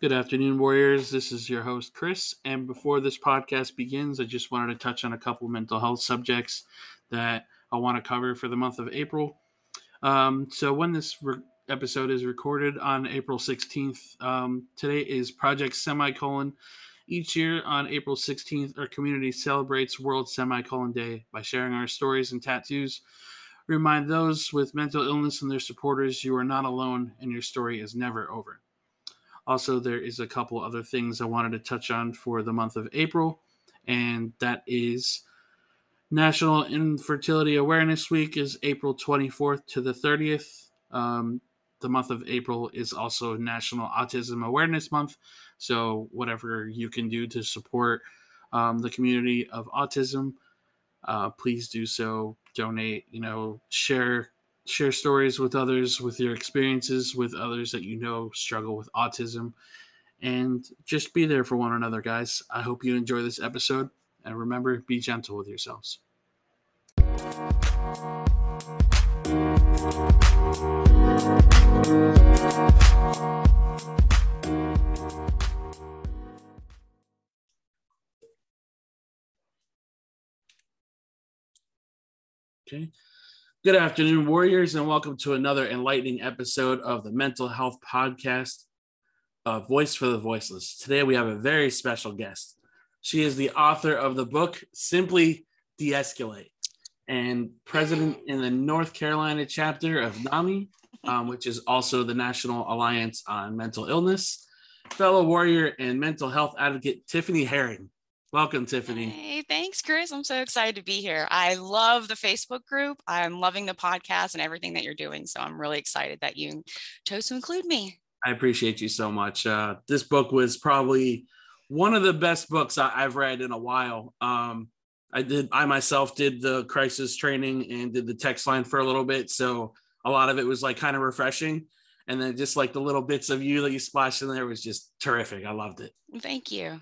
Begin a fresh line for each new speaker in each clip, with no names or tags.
Good afternoon, Warriors. This is your host, Chris. And before this podcast begins, I just wanted to touch on a couple mental health subjects that I want to cover for the month of April. Um, so, when this re- episode is recorded on April 16th, um, today is Project Semicolon. Each year on April 16th, our community celebrates World Semicolon Day by sharing our stories and tattoos. Remind those with mental illness and their supporters you are not alone and your story is never over. Also, there is a couple other things I wanted to touch on for the month of April, and that is National Infertility Awareness Week is April 24th to the 30th. Um, the month of April is also National Autism Awareness Month. So, whatever you can do to support um, the community of autism, uh, please do so. Donate, you know, share share stories with others, with your experiences with others that you know struggle with autism, and just be there for one another, guys. I hope you enjoy this episode, and remember, be gentle with yourselves. Okay. Good afternoon, Warriors, and welcome to another enlightening episode of the Mental Health Podcast, uh, Voice for the Voiceless. Today, we have a very special guest. She is the author of the book Simply Deescalate and president in the North Carolina chapter of NAMI, um, which is also the National Alliance on Mental Illness. Fellow warrior and mental health advocate Tiffanie Herring. Welcome, Tiffanie.
Hey, thanks, Chris. I'm so excited to be here. I love the Facebook group. I'm loving the podcast and everything that you're doing. So I'm really excited that you chose to include me.
I appreciate you so much. Uh, this book was probably one of the best books I- have read in a while. Um, I did, I myself did the crisis training and did the text line for a little bit. So a lot of it was like kind of refreshing. And then just like the little bits of you that you splashed in there was just terrific. I loved it.
Thank you.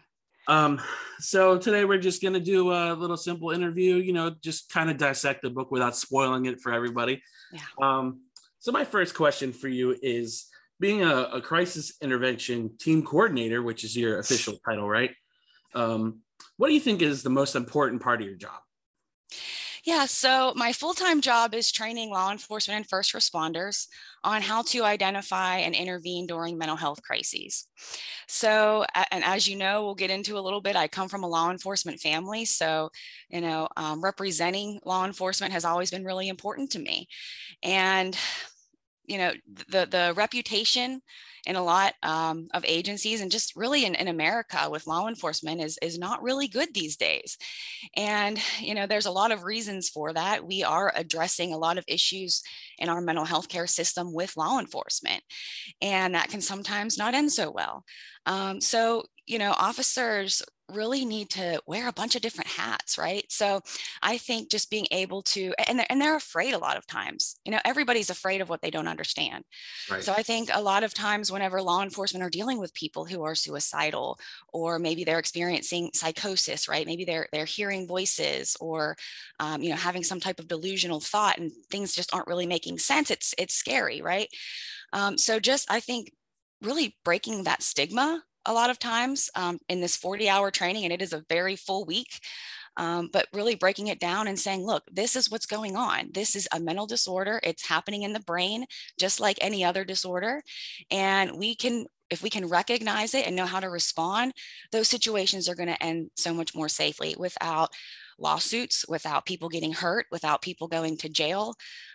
Um, so today we're just gonna do a little simple interview, you know, just kind of dissect the book without spoiling it for everybody.
Yeah.
Um, so my first question for you is being a, a crisis intervention team coordinator, which is your official title, right? Um, what do you think is the most important part of your job?
Yeah, so my full time job is training law enforcement and first responders on how to identify and intervene during mental health crises. So, and as you know, we'll get into a little bit. I come from a law enforcement family. So, you know, um, representing law enforcement has always been really important to me. And, you know, the, the reputation in a lot um, of agencies and just really in, in America with law enforcement is, is not really good these days. And, you know, there's a lot of reasons for that. We are addressing a lot of issues in our mental health care system with law enforcement, and that can sometimes not end so well. Um, so, you know, officers really need to wear a bunch of different hats, right? So I think just being able to, and they're, and they're afraid a lot of times, you know, everybody's afraid of what they don't understand. Right. So I think a lot of times whenever law enforcement are dealing with people who are suicidal, or maybe they're experiencing psychosis, right? Maybe they're, they're hearing voices or, um, you know, having some type of delusional thought and things just aren't really making sense. It's, it's scary, right? Um, so just, I think really breaking that stigma a lot of times um, in this 40 hour training, and it is a very full week. Um, but really breaking it down and saying, look, this is what's going on. This is a mental disorder. It's happening in the brain, just like any other disorder. And we can, if we can recognize it and know how to respond, those situations are going to end so much more safely without lawsuits, without people getting hurt, without people going to jail.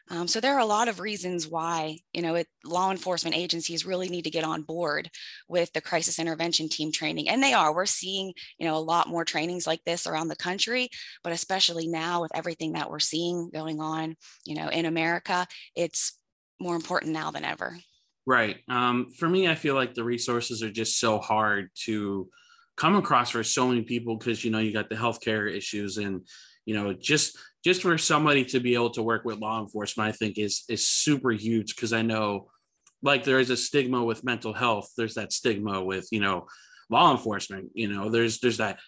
Um, so there are a lot of reasons why, you know, it, law enforcement agencies really need to get on board with the crisis intervention team training. And they are. We're seeing, you know, a lot more trainings like this around the country, but especially now with everything that we're seeing going on, you know, in America, it's more important now than ever.
Right. Um, for me, I feel like the resources are just so hard to come across for so many people because you know you got the healthcare issues and you know just just for somebody to be able to work with law enforcement, I think is is super huge because I know like there is a stigma with mental health. There's that stigma with you know law enforcement. You know, there's there's that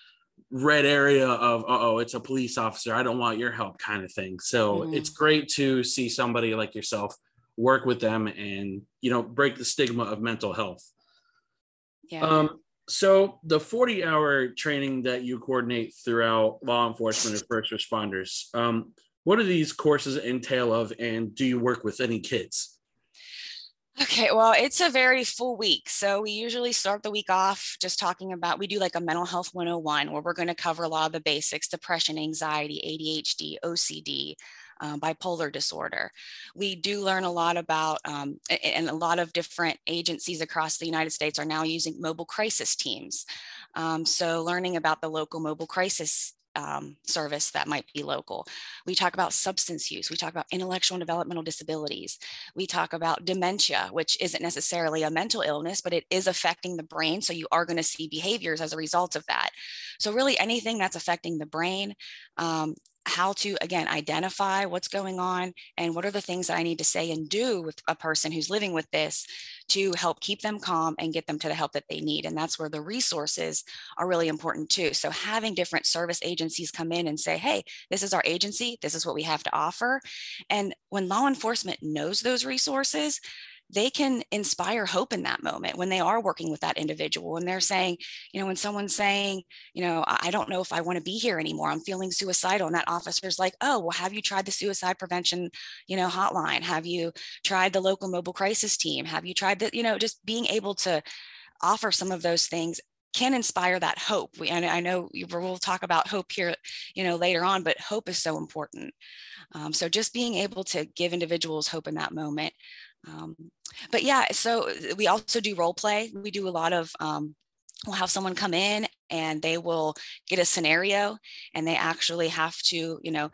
red area of oh it's a police officer i don't want your help kind of thing so mm. it's great to see somebody like yourself work with them and you know break the stigma of mental health yeah um so the 40 hour training that you coordinate throughout law enforcement and first responders um what do these courses entail of and do you work with any kids
Okay, well, it's a very full week. So we usually start the week off just talking about, we do like a mental health 101 where we're going to cover a lot of the basics depression, anxiety, ADHD, OCD, um, bipolar disorder. We do learn a lot about, um, and a lot of different agencies across the United States are now using mobile crisis teams. Um, so learning about the local mobile crisis um, service that might be local. We talk about substance use. We talk about intellectual and developmental disabilities. We talk about dementia, which isn't necessarily a mental illness, but it is affecting the brain. So you are going to see behaviors as a result of that. So, really, anything that's affecting the brain, um, how to again identify what's going on and what are the things that I need to say and do with a person who's living with this to help keep them calm and get them to the help that they need. And that's where the resources are really important too. So having different service agencies come in and say, hey, this is our agency, this is what we have to offer. And when law enforcement knows those resources, they can inspire hope in that moment when they are working with that individual and they're saying you know when someone's saying you know i don't know if i want to be here anymore i'm feeling suicidal and that officer's like oh well have you tried the suicide prevention you know hotline have you tried the local mobile crisis team have you tried that you know just being able to offer some of those things can inspire that hope. We, and I know we'll talk about hope here, you know, later on, but hope is so important. Um, so just being able to give individuals hope in that moment um, but yeah, so uh, we also do role play. We do a lot of, um, we'll have someone come in and they will get a scenario and they actually have to, you know,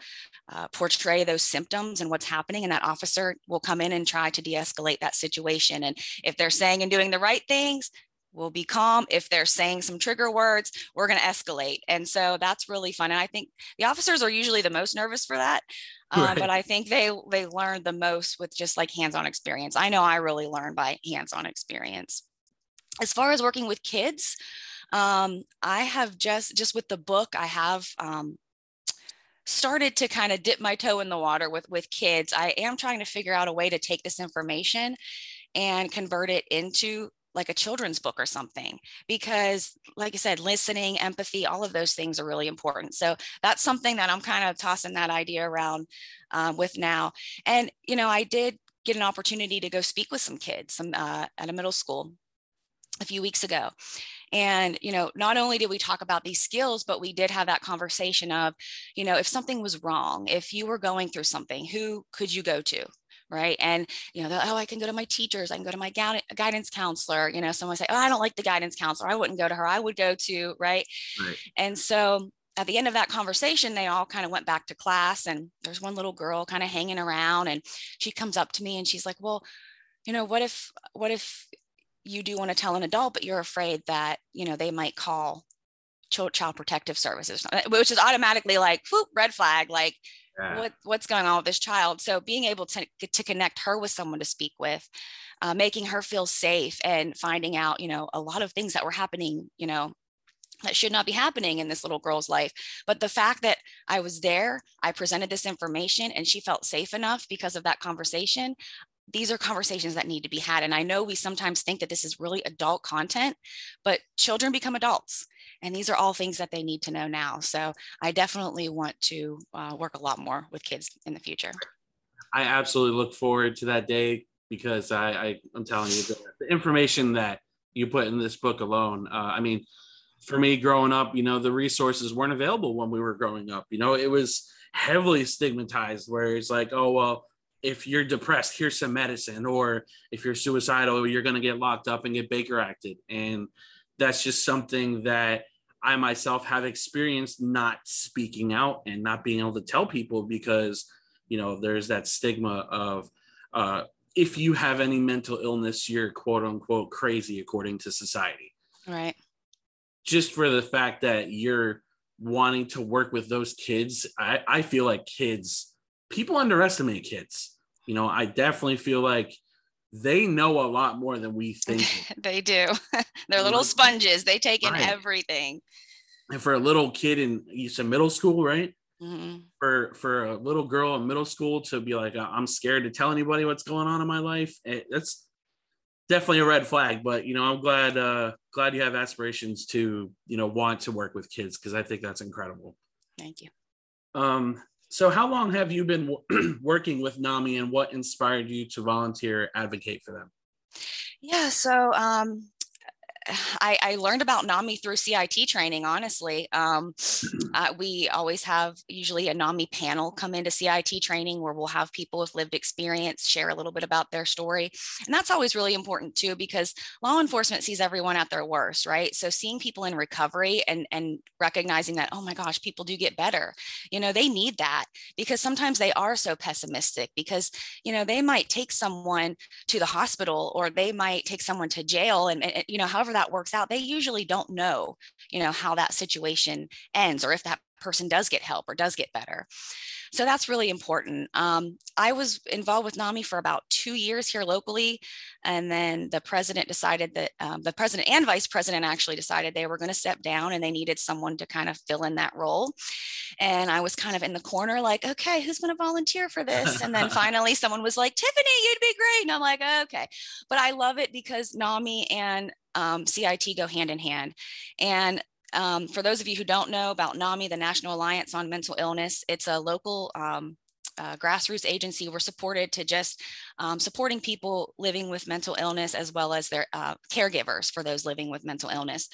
uh, portray those symptoms and what's happening. And that officer will come in and try to de escalate that situation. And if they're saying and doing the right things, we'll be calm. If they're saying some trigger words, we're going to escalate. And so that's really fun. And I think the officers are usually the most nervous for that. Um, right. But I think they they learn the most with just like hands-on experience. I know I really learn by hands-on experience. As far as working with kids, um, I have just just with the book, I have um, started to kind of dip my toe in the water with with kids. I am trying to figure out a way to take this information and convert it into like a children's book or something because like i said listening empathy all of those things are really important. So that's something that i'm kind of tossing that idea around um, with now. And you know i did get an opportunity to go speak with some kids some, uh, at a middle school a few weeks ago. And you know not only did we talk about these skills but we did have that conversation of you know if something was wrong if you were going through something who could you go to right? And you know oh i can go to my teachers i can go to my guidance counselor you know someone say oh i don't like the guidance counselor i wouldn't go to her i would go to right, right. and so at the end of that conversation they all kind of went back to class and there's one little girl kind of hanging around and she comes up to me and she's like well you know what if what if you do want to tell an adult but you're afraid that you know they might call child protective services? Which is automatically like whoop, red flag like what what's going on with this child. So being able to, to connect her with someone to speak with uh, making her feel safe and finding out you know a lot of things that were happening you know that should not be happening in this little girl's life. But the fact that i was there i presented this information and she felt safe enough because of that conversation these are conversations that need to be had. And i know we sometimes think that this is really adult content but children become adults and these are all things that they need to know now. So I definitely want to uh, work a lot more with kids in the future.
I absolutely look forward to that day because I, I am telling you the, the, information that you put in this book alone. Uh, I mean, for me growing up, you know, the resources weren't available when we were growing up. You know, it was heavily stigmatized where it's like, oh well, if you're depressed, here's some medicine, or if you're suicidal, you're going to get locked up and get Baker acted. And that's just something that I myself have experienced not speaking out and not being able to tell people because, you know, there's that stigma of uh, if you have any mental illness, you're quote unquote crazy according to society.
Right.
Just for the fact that you're wanting to work with those kids, I, I feel like kids, people underestimate kids. You know, I definitely feel like they know a lot more than we think.
they do. They're little sponges. They take in right. everything.
And for a little kid in you said middle school, right? Mm-hmm. For for a little girl in middle school to be like, I'm scared to tell anybody what's going on in my life. It, that's definitely a red flag. But you know, I'm glad uh, glad you have aspirations to you know want to work with kids because I think that's incredible.
Thank you.
Um, so, how long have you been working with NAMI, and what inspired you to volunteer advocate for them?
Yeah, so um, I, I, learned about NAMI through CIT training, honestly. Um, uh, we always have usually a NAMI panel come into CIT training where we'll have people with lived experience share a little bit about their story. And that's always really important too, because law enforcement sees everyone at their worst, right? So seeing people in recovery and, and recognizing that, oh my gosh, people do get better, you know, they need that because sometimes they are so pessimistic because, you know, they might take someone to the hospital or they might take someone to jail and, and you know, however that works out, they usually don't know, you know, how that situation ends or if that person does get help or does get better. So that's really important. Um, I was involved with NAMI for about two years here locally. And then the president decided that um, the president and vice president actually decided they were going to step down and they needed someone to kind of fill in that role. And I was kind of in the corner, like, okay, who's going to volunteer for this? And then finally someone was like, Tiffanie, you'd be great. And I'm like, okay. But I love it because NAMI and um, CIT go hand in hand. And um, for those of you who don't know about NAMI, the National Alliance on Mental Illness, it's a local um, uh, grassroots agency. We're supported to just um, supporting people living with mental illness as well as their uh, caregivers for those living with mental illness.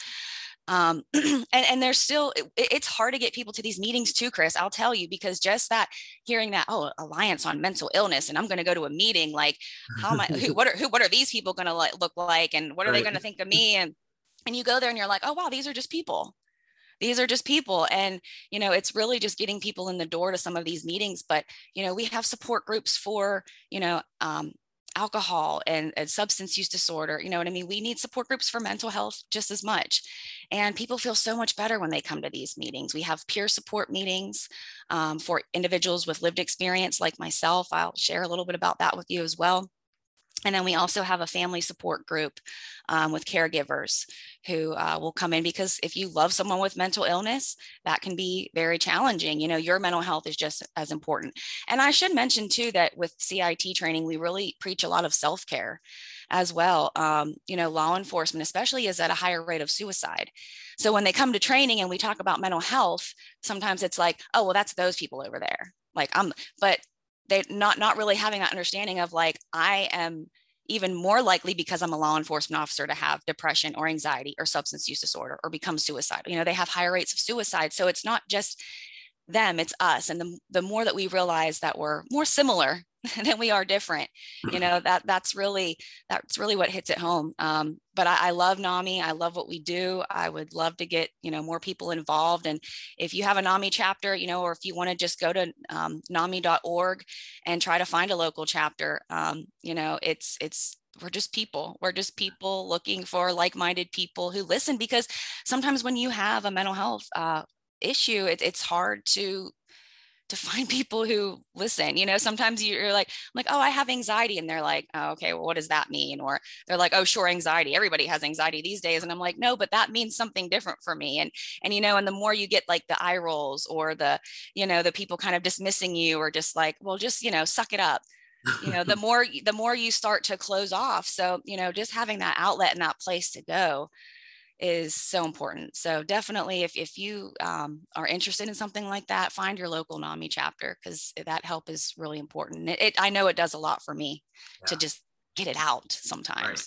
Um, and, and there's still, it, it's hard to get people to these meetings too, Chris, I'll tell you, because just that hearing that, oh, Alliance on Mental Illness, and I'm going to go to a meeting, like, how am I, who, what are, who, what are these people going to like, look like? And what are right. they going to think of me? And, and you go there and you're like, oh, wow, these are just people these are just people and you know it's really just getting people in the door to some of these meetings but you know we have support groups for you know um, alcohol and, and, substance use disorder. You know what I mean? We need support groups for mental health just as much. And people feel so much better when they come to these meetings. We have peer support meetings um, for individuals with lived experience like myself. I'll share a little bit about that with you as well. And then we also have a family support group um, with caregivers who uh, will come in because if you love someone with mental illness, that can be very challenging. You know, your mental health is just as important. And I should mention too that with CIT training, we really preach a lot of self care as well. Um, you know, law enforcement, especially, is at a higher rate of suicide. So when they come to training and we talk about mental health, sometimes it's like, oh, well, that's those people over there. Like I'm, but they not not really having that understanding of like i am even more likely because i'm a law enforcement officer to have depression or anxiety or substance use disorder or become suicidal. You know they have higher rates of suicide. So it's not just them it's us. And the, the more that we realize that we're more similar than we are different you know that that's really that's really what hits it home. Um, but I, I, love nami. I love what we do. I would love to get you know more people involved. And if you have a nami chapter you know or if you want to just go to um, nami.org and try to find a local chapter um, you know it's it's we're just people. We're just people looking for like-minded people who listen because sometimes when you have a mental health uh, issue it, it's hard to to find people who listen you know? Sometimes you're like like oh i have anxiety and they're like oh, okay well what does that mean? Or they're like oh sure anxiety. Everybody has anxiety these days. And i'm like no but that means something different for me. And and you know and the more you get like the eye rolls or the you know the people kind of dismissing you or just like well just you know suck it up. You know the more the more you start to close off. So you know just having that outlet and that place to go is so important. So definitely, if, if you um, are interested in something like that, find your local NAMI chapter because that help is really important. It, it, I know it does a lot for me yeah. to just get it out sometimes. Right.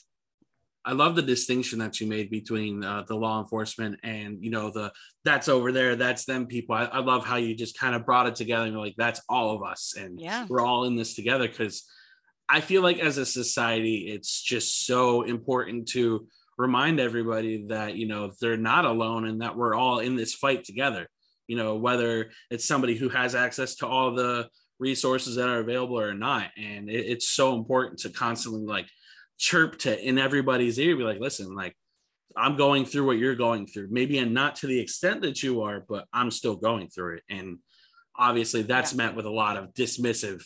I love the distinction that you made between uh, the law enforcement and you know the that's over there, that's them people. I, I love how you just kind of brought it together and like that's all of us and
yeah.
we're all in this together because I feel like as a society, it's just so important to remind everybody that you know they're not alone and that we're all in this fight together you know whether it's somebody who has access to all the resources that are available or not. And it, it's so important to constantly like chirp to in everybody's ear, be like, listen, like I'm going through what you're going through. Maybe and not to the extent that you are, but I'm still going through it. And obviously that's yeah. met with a lot of dismissive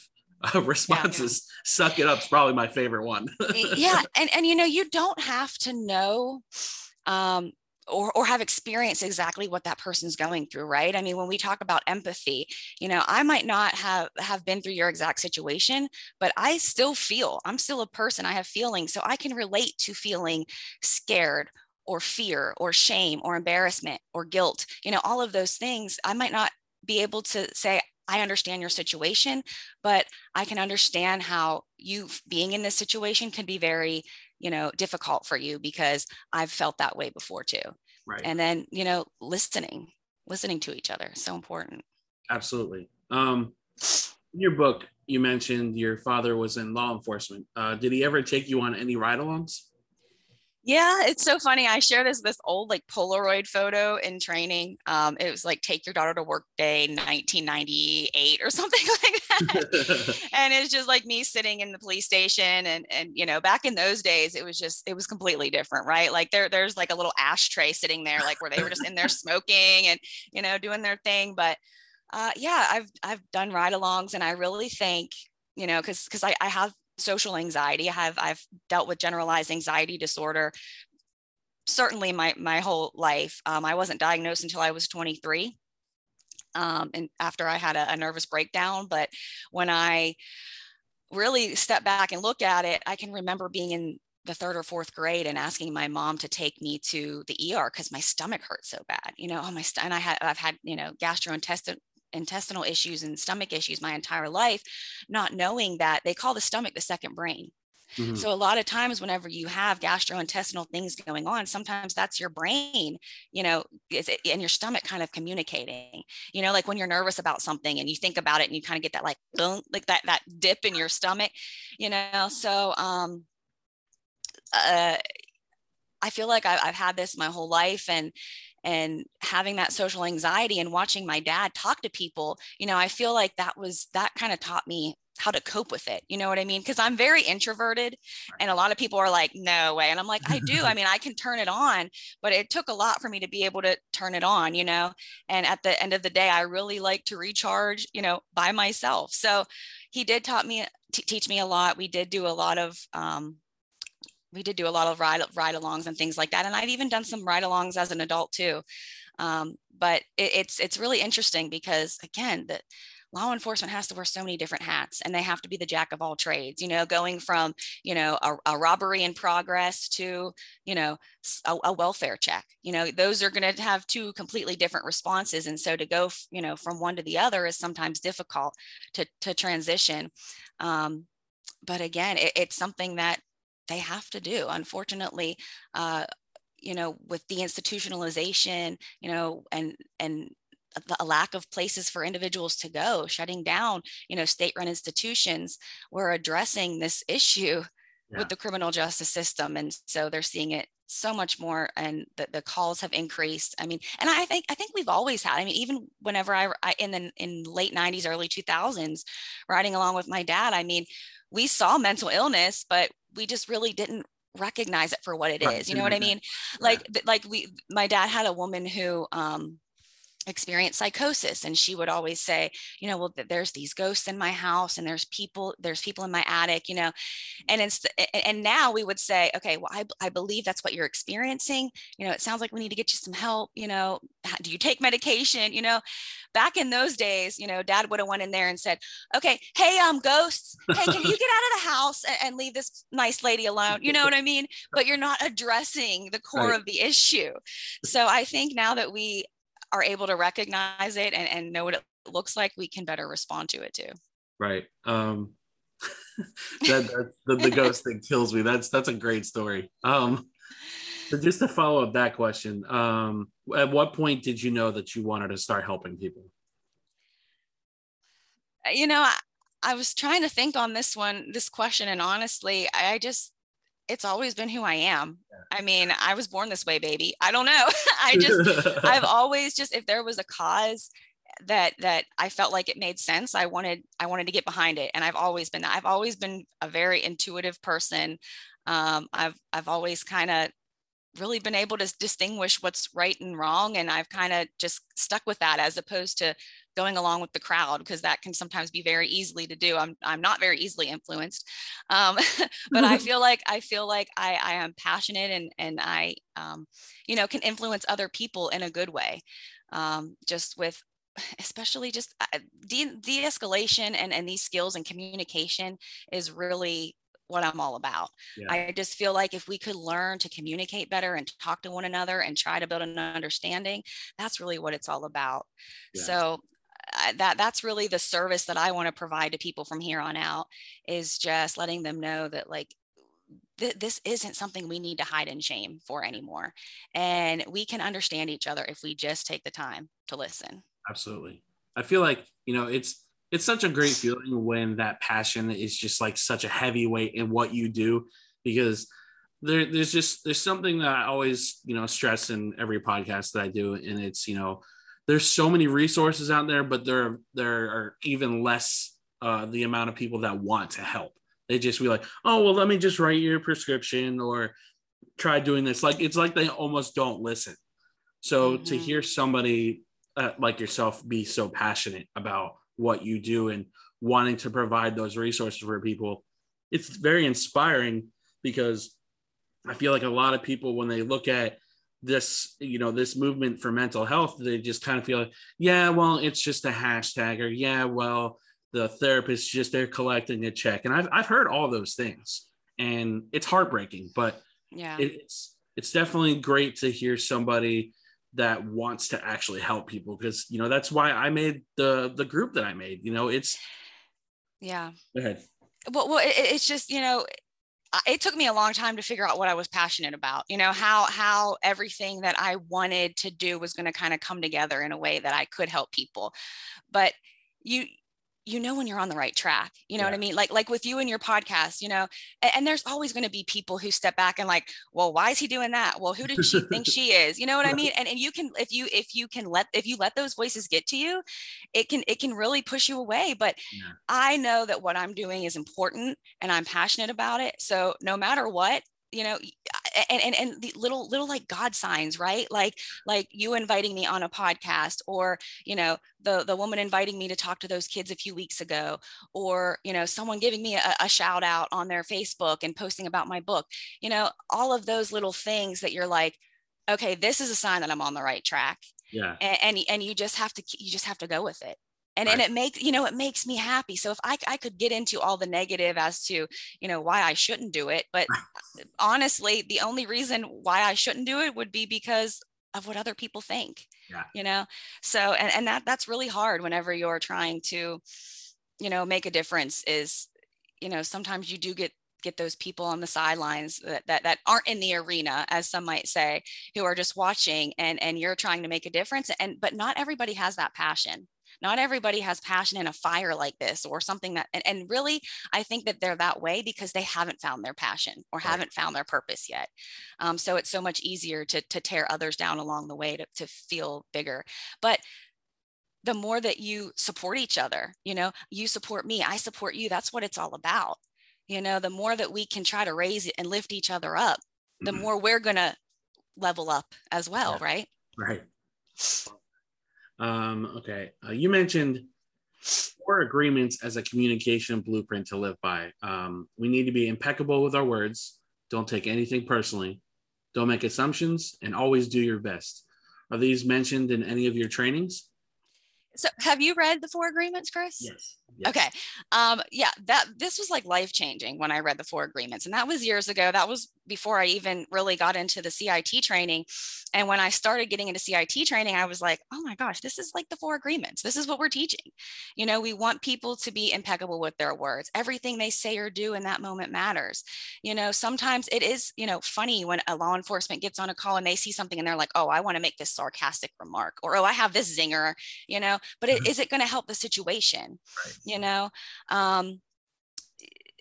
uh, responses. Yeah. Suck it up is probably my favorite one.
yeah. And and you know, you don't have to know um or, or have experienced exactly what that person's going through right i mean when we talk about empathy you know i might not have have been through your exact situation but i still feel i'm still a person i have feelings so i can relate to feeling scared or fear or shame or embarrassment or guilt you know all of those things i might not be able to say I understand your situation, but I can understand how you being in this situation can be very you know difficult for you because i've felt that way before too. Right. And then you know listening listening to each other so important.
Absolutely. Um in your book you mentioned your father was in law enforcement. Uh, did he ever take you on any ride-alongs
yeah, it's so funny. I share this this old like Polaroid photo in training. Um, it was like take your daughter to work day 1998 or something like that. and it's just like me sitting in the police station and and you know, back in those days it was just it was completely different, right? Like there there's like a little ashtray sitting there like where they were just in there smoking and you know, doing their thing, but uh, yeah, I've I've done ride-alongs and I really think you know because because I, I have social anxiety. I have I've dealt with generalized anxiety disorder certainly my my whole life. Um, I wasn't diagnosed until I was 23. Um, and after I had a, a nervous breakdown, but when I really step back and look at it, I can remember being in the third or fourth grade and asking my mom to take me to the ER because my stomach hurt so bad. You know, oh my st- and I had I've had you know gastrointestinal intestinal issues and stomach issues my entire life, not knowing that they call the stomach the second brain. Mm-hmm. So a lot of times whenever you have gastrointestinal things going on, sometimes that's your brain, you know, and your stomach kind of communicating, you know, like when you're nervous about something and you think about it and you kind of get that like, like that, that dip in your stomach, you know? So, um, uh, I feel like I've, I've had this my whole life and, and having that social anxiety and watching my dad talk to people you know i feel like that was that kind of taught me how to cope with it you know what i mean? Because i'm very introverted and a lot of people are like no way. And i'm like i do. I mean i can turn it on but it took a lot for me to be able to turn it on you know? And at the end of the day i really like to recharge you know by myself. So he did taught me t- teach me a lot. We did do a lot of um, we did do a lot of ride ride alongs and things like that and i've even done some ride alongs as an adult too. Um, but it, it's it's really interesting because again the law enforcement has to wear so many different hats and they have to be the jack of all trades you know going from you know a, a robbery in progress to you know a, a welfare check. You know those are going to have two completely different responses and so to go you know from one to the other is sometimes difficult to to transition. Um, but again it, it's something that they have to do. Unfortunately, uh, you know, with the institutionalization, you know, and and a lack of places for individuals to go, shutting down, you know, state-run institutions, we're addressing this issue yeah. with the criminal justice system, and so they're seeing it so much more and the, the calls have increased. I mean and i think i think we've always had i mean even whenever i, I in the in late 90s early 2000s riding along with my dad i mean we saw mental illness but we just really didn't recognize it for what it is you know what i mean? Like like we my dad had a woman who um experienced psychosis and she would always say you know well there's these ghosts in my house and there's people there's people in my attic you know? And it's and now we would say okay well I, I believe that's what you're experiencing. You know it sounds like we need to get you some help you know? Do you take medication? You know? Back in those days you know dad would have went in there and said okay hey um ghosts hey can you get out of the house and, and leave this nice lady alone? You know what i mean? But you're not addressing the core right. of the issue. So i think now that we are able to recognize it and, and know what it looks like, we can better respond to it too.
Right. Um, that, that the, the ghost thing kills me. That's that's a great story. Um, so just to follow up that question, um, at what point did you know that you wanted to start helping people?
You know, I, I was trying to think on this one, this question, and honestly, I just it's always been who I am. I mean, I was born this way, baby. I don't know. I just, I've always just, if there was a cause that that I felt like it made sense. I wanted I wanted to get behind it, and I've always been that. I've always been a very intuitive person. Um, I've I've always kind of really been able to distinguish what's right and wrong, and I've kind of just stuck with that as opposed to going along with the crowd because that can sometimes be very easily to do. I'm I'm not very easily influenced, um, but I feel like I feel like I I am passionate and and I um, you know can influence other people in a good way, um, just with especially just uh, de- de-escalation and and these skills and communication is really what I'm all about. Yeah. I just feel like if we could learn to communicate better and talk to one another and try to build an understanding, that's really what it's all about. Yes. So that that's really the service that I want to provide to people from here on out is just letting them know that like th- this isn't something we need to hide in shame for anymore and we can understand each other if we just take the time to listen
absolutely i feel like you know it's it's such a great feeling when that passion is just like such a heavy weight in what you do because there, there's just there's something that I always you know stress in every podcast that I do, and it's you know there's so many resources out there, but there there are even less uh, the amount of people that want to help. They just be like, oh well, let me just write your prescription or try doing this. Like it's like they almost don't listen. So mm-hmm. to hear somebody uh, like yourself be so passionate about what you do and wanting to provide those resources for people, it's very inspiring because I feel like a lot of people when they look at this you know this movement for mental health they just kind of feel like yeah well it's just a hashtag or yeah well the therapist just they're collecting a check. And i've, I've heard all those things and it's heartbreaking but
yeah.
it's it's definitely great to hear somebody that wants to actually help people because you know that's why i made the the group that i made you know it's
yeah
go ahead
well, well it, it's just you know it took me a long time to figure out what I was passionate about, you know, how how everything that I wanted to do was going to kind of come together in a way that I could help people. But you you know when you're on the right track you know yeah. what i mean? Like like with you and your podcast you know and, and there's always going to be people who step back and like well why is he doing that? Well who did she think she is? You know what i mean? And, and you can if you if you can let if you let those voices get to you it can it can really push you away. But yeah. i know that what i'm doing is important and i'm passionate about it. So no matter what you know and, and and the little little like god signs right? Like like you inviting me on a podcast or you know the the woman inviting me to talk to those kids a few weeks ago or you know someone giving me a, a shout out on their facebook and posting about my book you know all of those little things that you're like okay this is a sign that i'm on the right track.
Yeah.
And and, and you just have to you just have to go with it and right. and it makes you know it makes me happy so if I, I could get into all the negative as to you know why i shouldn't do it but uh, honestly the only reason why i shouldn't do it would be because of what other people think
yeah.
you know so and, and that that's really hard whenever you're trying to you know make a difference is you know sometimes you do get get those people on the sidelines that, that that aren't in the arena as some might say who are just watching and and you're trying to make a difference and but not everybody has that passion not everybody has passion and a fire like this or something that and, and really i think that they're that way because they haven't found their passion or right. haven't found their purpose yet um, so it's so much easier to, to tear others down along the way to, to feel bigger but the more that you support each other you know you support me i support you that's what it's all about you know the more that we can try to raise it and lift each other up the mm-hmm. more we're going to level up as well
yeah.
right
right um, okay, uh, you mentioned four agreements as a communication blueprint to live by. Um, we need to be impeccable with our words. Don't take anything personally. Don't make assumptions, and always do your best. Are these mentioned in any of your trainings?
So, have you read the four agreements, Chris?
Yes.
Yes. Okay. Um, yeah, that this was like life changing when I read the four agreements, and that was years ago. That was before I even really got into the CIT training. And when I started getting into CIT training, I was like, oh my gosh, this is like the four agreements. This is what we're teaching. You know, we want people to be impeccable with their words. Everything they say or do in that moment matters. You know, sometimes it is, you know, funny when a law enforcement gets on a call and they see something and they're like, oh, I want to make this sarcastic remark, or oh, I have this zinger, you know, but it, mm-hmm. is it going to help the situation? Right. You know, um,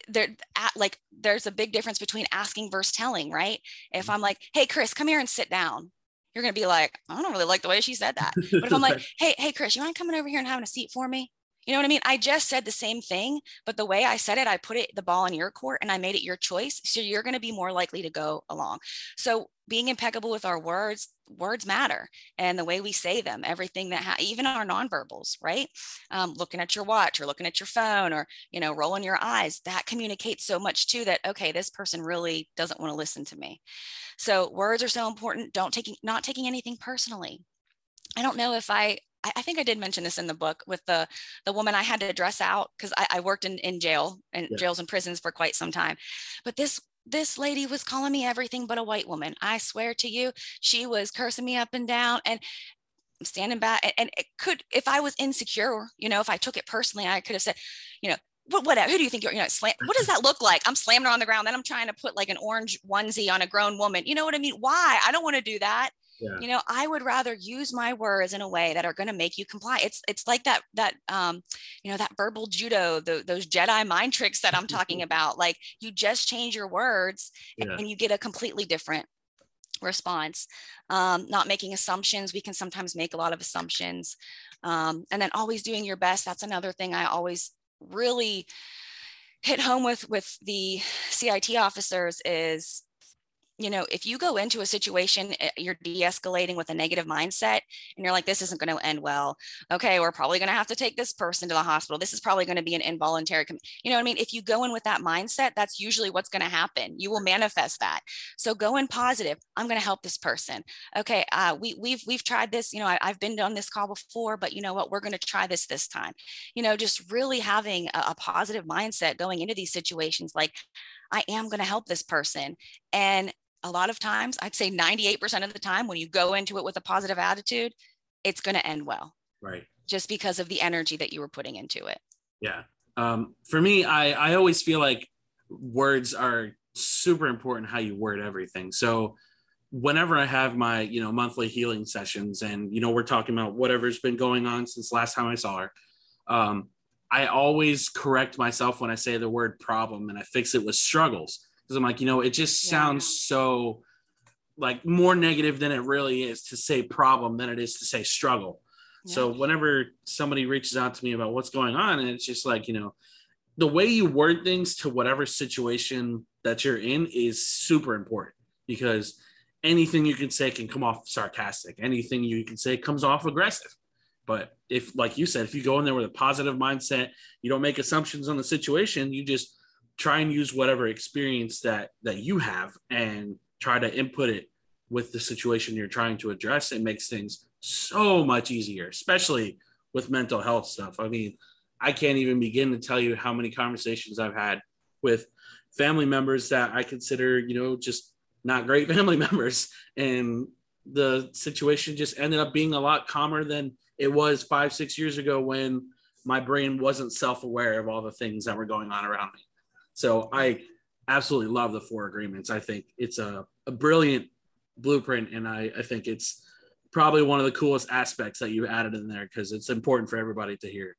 there at, like there's a big difference between asking versus telling right if mm-hmm. i'm like hey chris come here and sit down you're going to be like, I don't really like the way she said that. But if I'm like, hey, hey, Chris, you mind coming over here and having a seat for me? You know what I mean? I just said the same thing, but the way I said it, I put it the ball in your court and I made it your choice. So you're going to be more likely to go along. So being impeccable with our words, words matter, and the way we say them, everything that ha- even our nonverbals, right? Um, looking at your watch or looking at your phone or you know rolling your eyes, that communicates so much too. That okay, this person really doesn't want to listen to me. So words are so important. Don't taking not taking anything personally. I don't know if I I, think I did mention this in the book with the the woman I had to dress out because I, I, worked in, in jail and yeah. jails and prisons for quite some time. But this this lady was calling me everything but a white woman. I swear to you, she was cursing me up and down and standing back. And, and it could, if I was insecure, you know, if I took it personally, I could have said, you know, what, what, who do you think you're, you know, slam, what does that look like? I'm slamming her on the ground. Then I'm trying to put like an orange onesie on a grown woman. You know what I mean? Why? I don't want to do that yeah. you know i would rather use my words in a way that are going to make you comply. It's it's like that that um you know that verbal judo the, those jedi mind tricks that i'm talking about. Like you just change your words yeah. and you get a completely different response. Um, not making assumptions. We can sometimes make a lot of assumptions. Um, and then always doing your best. That's another thing i always really hit home with with the cit officers is you know, if you go into a situation, eh, you're de escalating with a negative mindset and you're like, this isn't going to end well. Okay, we're probably going to have to take this person to the hospital. This is probably going to be an involuntary, you know what I mean? If you go in with that mindset, that's usually what's going to happen. You will manifest that. So go in positive. I'm going to help this person. Okay, uh, we, we've, we've tried this, you know, I, I've been on this call before, but you know what? We're going to try this this time. You know, just really having a, a positive mindset going into these situations like, I am going to help this person. And a lot of times, I'd say 98% of the time, when you go into it with a positive attitude, it's going to end well.
Right.
Just because of the energy that you were putting into it.
Yeah. Um, for me, I, I always feel like words are super important how you word everything. So whenever I have my, you know, monthly healing sessions and, you know, we're talking about whatever's been going on since last time I saw her, um, I always correct myself when I say the word problem and I fix it with struggles because I'm like, you know, it just sounds yeah. so like more negative than it really is to say problem than it is to say struggle. Yeah. So whenever somebody reaches out to me about what's going on, and it's just like, you know, the way you word things to whatever situation that you're in is super important because anything you can say can come off sarcastic. Anything you can say comes off aggressive. But if, like you said, if you go in there with a positive mindset, you don't make assumptions on the situation, you just try and use whatever experience that that you have and try to input it with the situation you're trying to address. It makes things so much easier especially with mental health stuff. I mean i can't even begin to tell you how many conversations i've had with family members that i consider you know just not great family members. And the situation just ended up being a lot calmer than it was five six years ago when my brain wasn't self-aware of all the things that were going on around me so I absolutely love the four agreements. I think it's a, a brilliant blueprint, and I, I think it's probably one of the coolest aspects that you added in there because it's important for everybody to hear.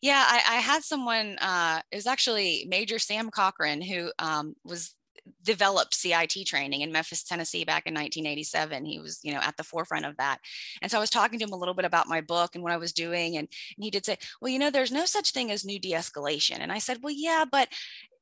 Yeah, I, I had someone. Uh, it was actually Major Sam Cochran who um, was developed CIT training in Memphis, Tennessee back in 1987. He was, you know, at the forefront of that. And so I was talking to him a little bit about my book and what I was doing. And, and he did say, well, you know, there's no such thing as new de-escalation. And I said, well, yeah, but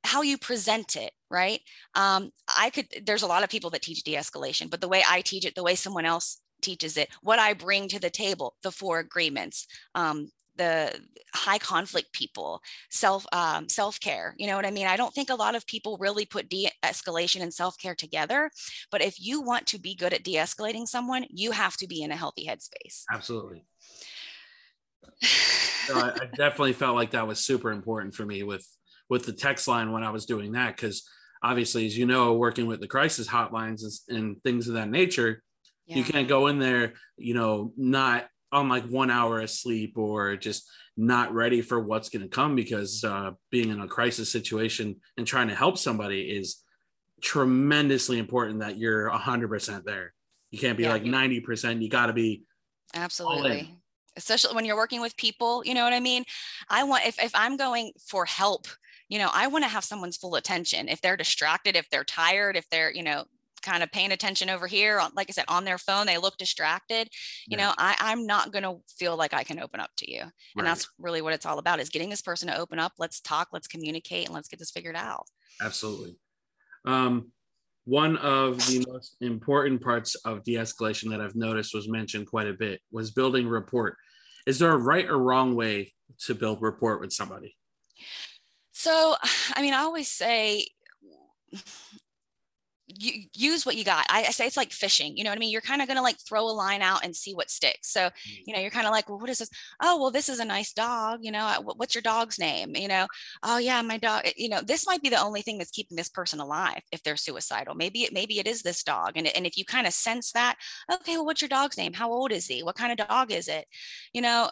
how you present it, right? Um, I could, there's a lot of people that teach de-escalation, but the way I teach it, the way someone else teaches it, what I bring to the table, the four agreements, um, the high conflict people self um, self-care you know what i mean? I don't think a lot of people really put de-escalation and self-care together but if you want to be good at de-escalating someone you have to be in a healthy headspace.
Absolutely. So I, I definitely felt like that was super important for me with with the text line when i was doing that because obviously as you know working with the crisis hotlines and, and things of that nature yeah. you can't go in there you know not on like one hour of sleep or just not ready for what's going to come because uh, being in a crisis situation and trying to help somebody is tremendously important that you're 100% there. You can't be yeah, like 90% you got to be
absolutely. especially when you're working with people you know what i mean? I want if, if i'm going for help you know i want to have someone's full attention. If they're distracted if they're tired if they're you know kind of paying attention over here like i said on their phone they look distracted you yeah. know I, i'm not going to feel like i can open up to you and that's really what it's all about is getting this person to open up let's talk let's communicate and let's get this figured out.
Absolutely. Um, one of the most important parts of de-escalation that i've noticed was mentioned quite a bit was building rapport. Is there a right or wrong way to build rapport with somebody?
So i mean i always say you use what you got. I, I, say it's like fishing. You know what I mean? You're kind of going to like throw a line out and see what sticks. So, mm. you know, you're kind of like, well, what is this? Oh, well, this is a nice dog. You know, what's your dog's name? You know, oh yeah, my dog. Eh, you know, this might be the only thing that's keeping this person alive if they're suicidal. Maybe it maybe it is this dog. And and if you kind of sense that, okay, well, what's your dog's name? How old is he? What kind of dog is it? You know,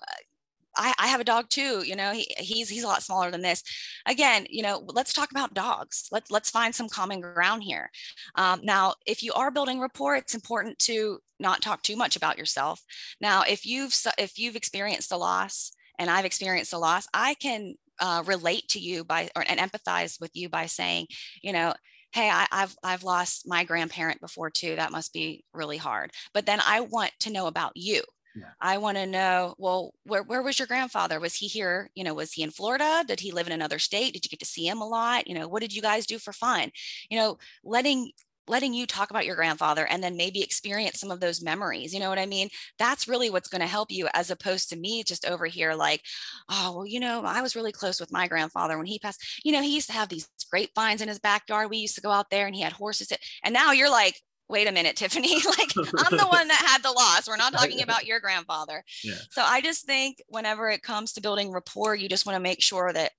I, I, have a dog too. You know, he, he's he's a lot smaller than this. Again, you know, let's talk about dogs. Let's let's find some common ground here. Um, now, if you are building rapport, it's important to not talk too much about yourself. Now, if you've if you've experienced a loss, and I've experienced a loss, I can uh, relate to you by or and empathize with you by saying, you know, hey I, have i've lost my grandparent before too that must be really hard but then i want to know about you yeah. I want to know, well, where, where was your grandfather? Was he here? You know, was he in Florida? Did he live in another state? Did you get to see him a lot? You know, what did you guys do for fun? You know, letting letting you talk about your grandfather and then maybe experience some of those memories you know what i mean that's really what's going to help you as opposed to me just over here like oh well you know i was really close with my grandfather when he passed you know he used to have these grapevines in his backyard we used to go out there and he had horses and now you're like wait a minute, Tiffanie, like I'm the one that had the loss. We're not talking about your grandfather. Yeah. So I just think whenever it comes to building rapport, you just want to make sure that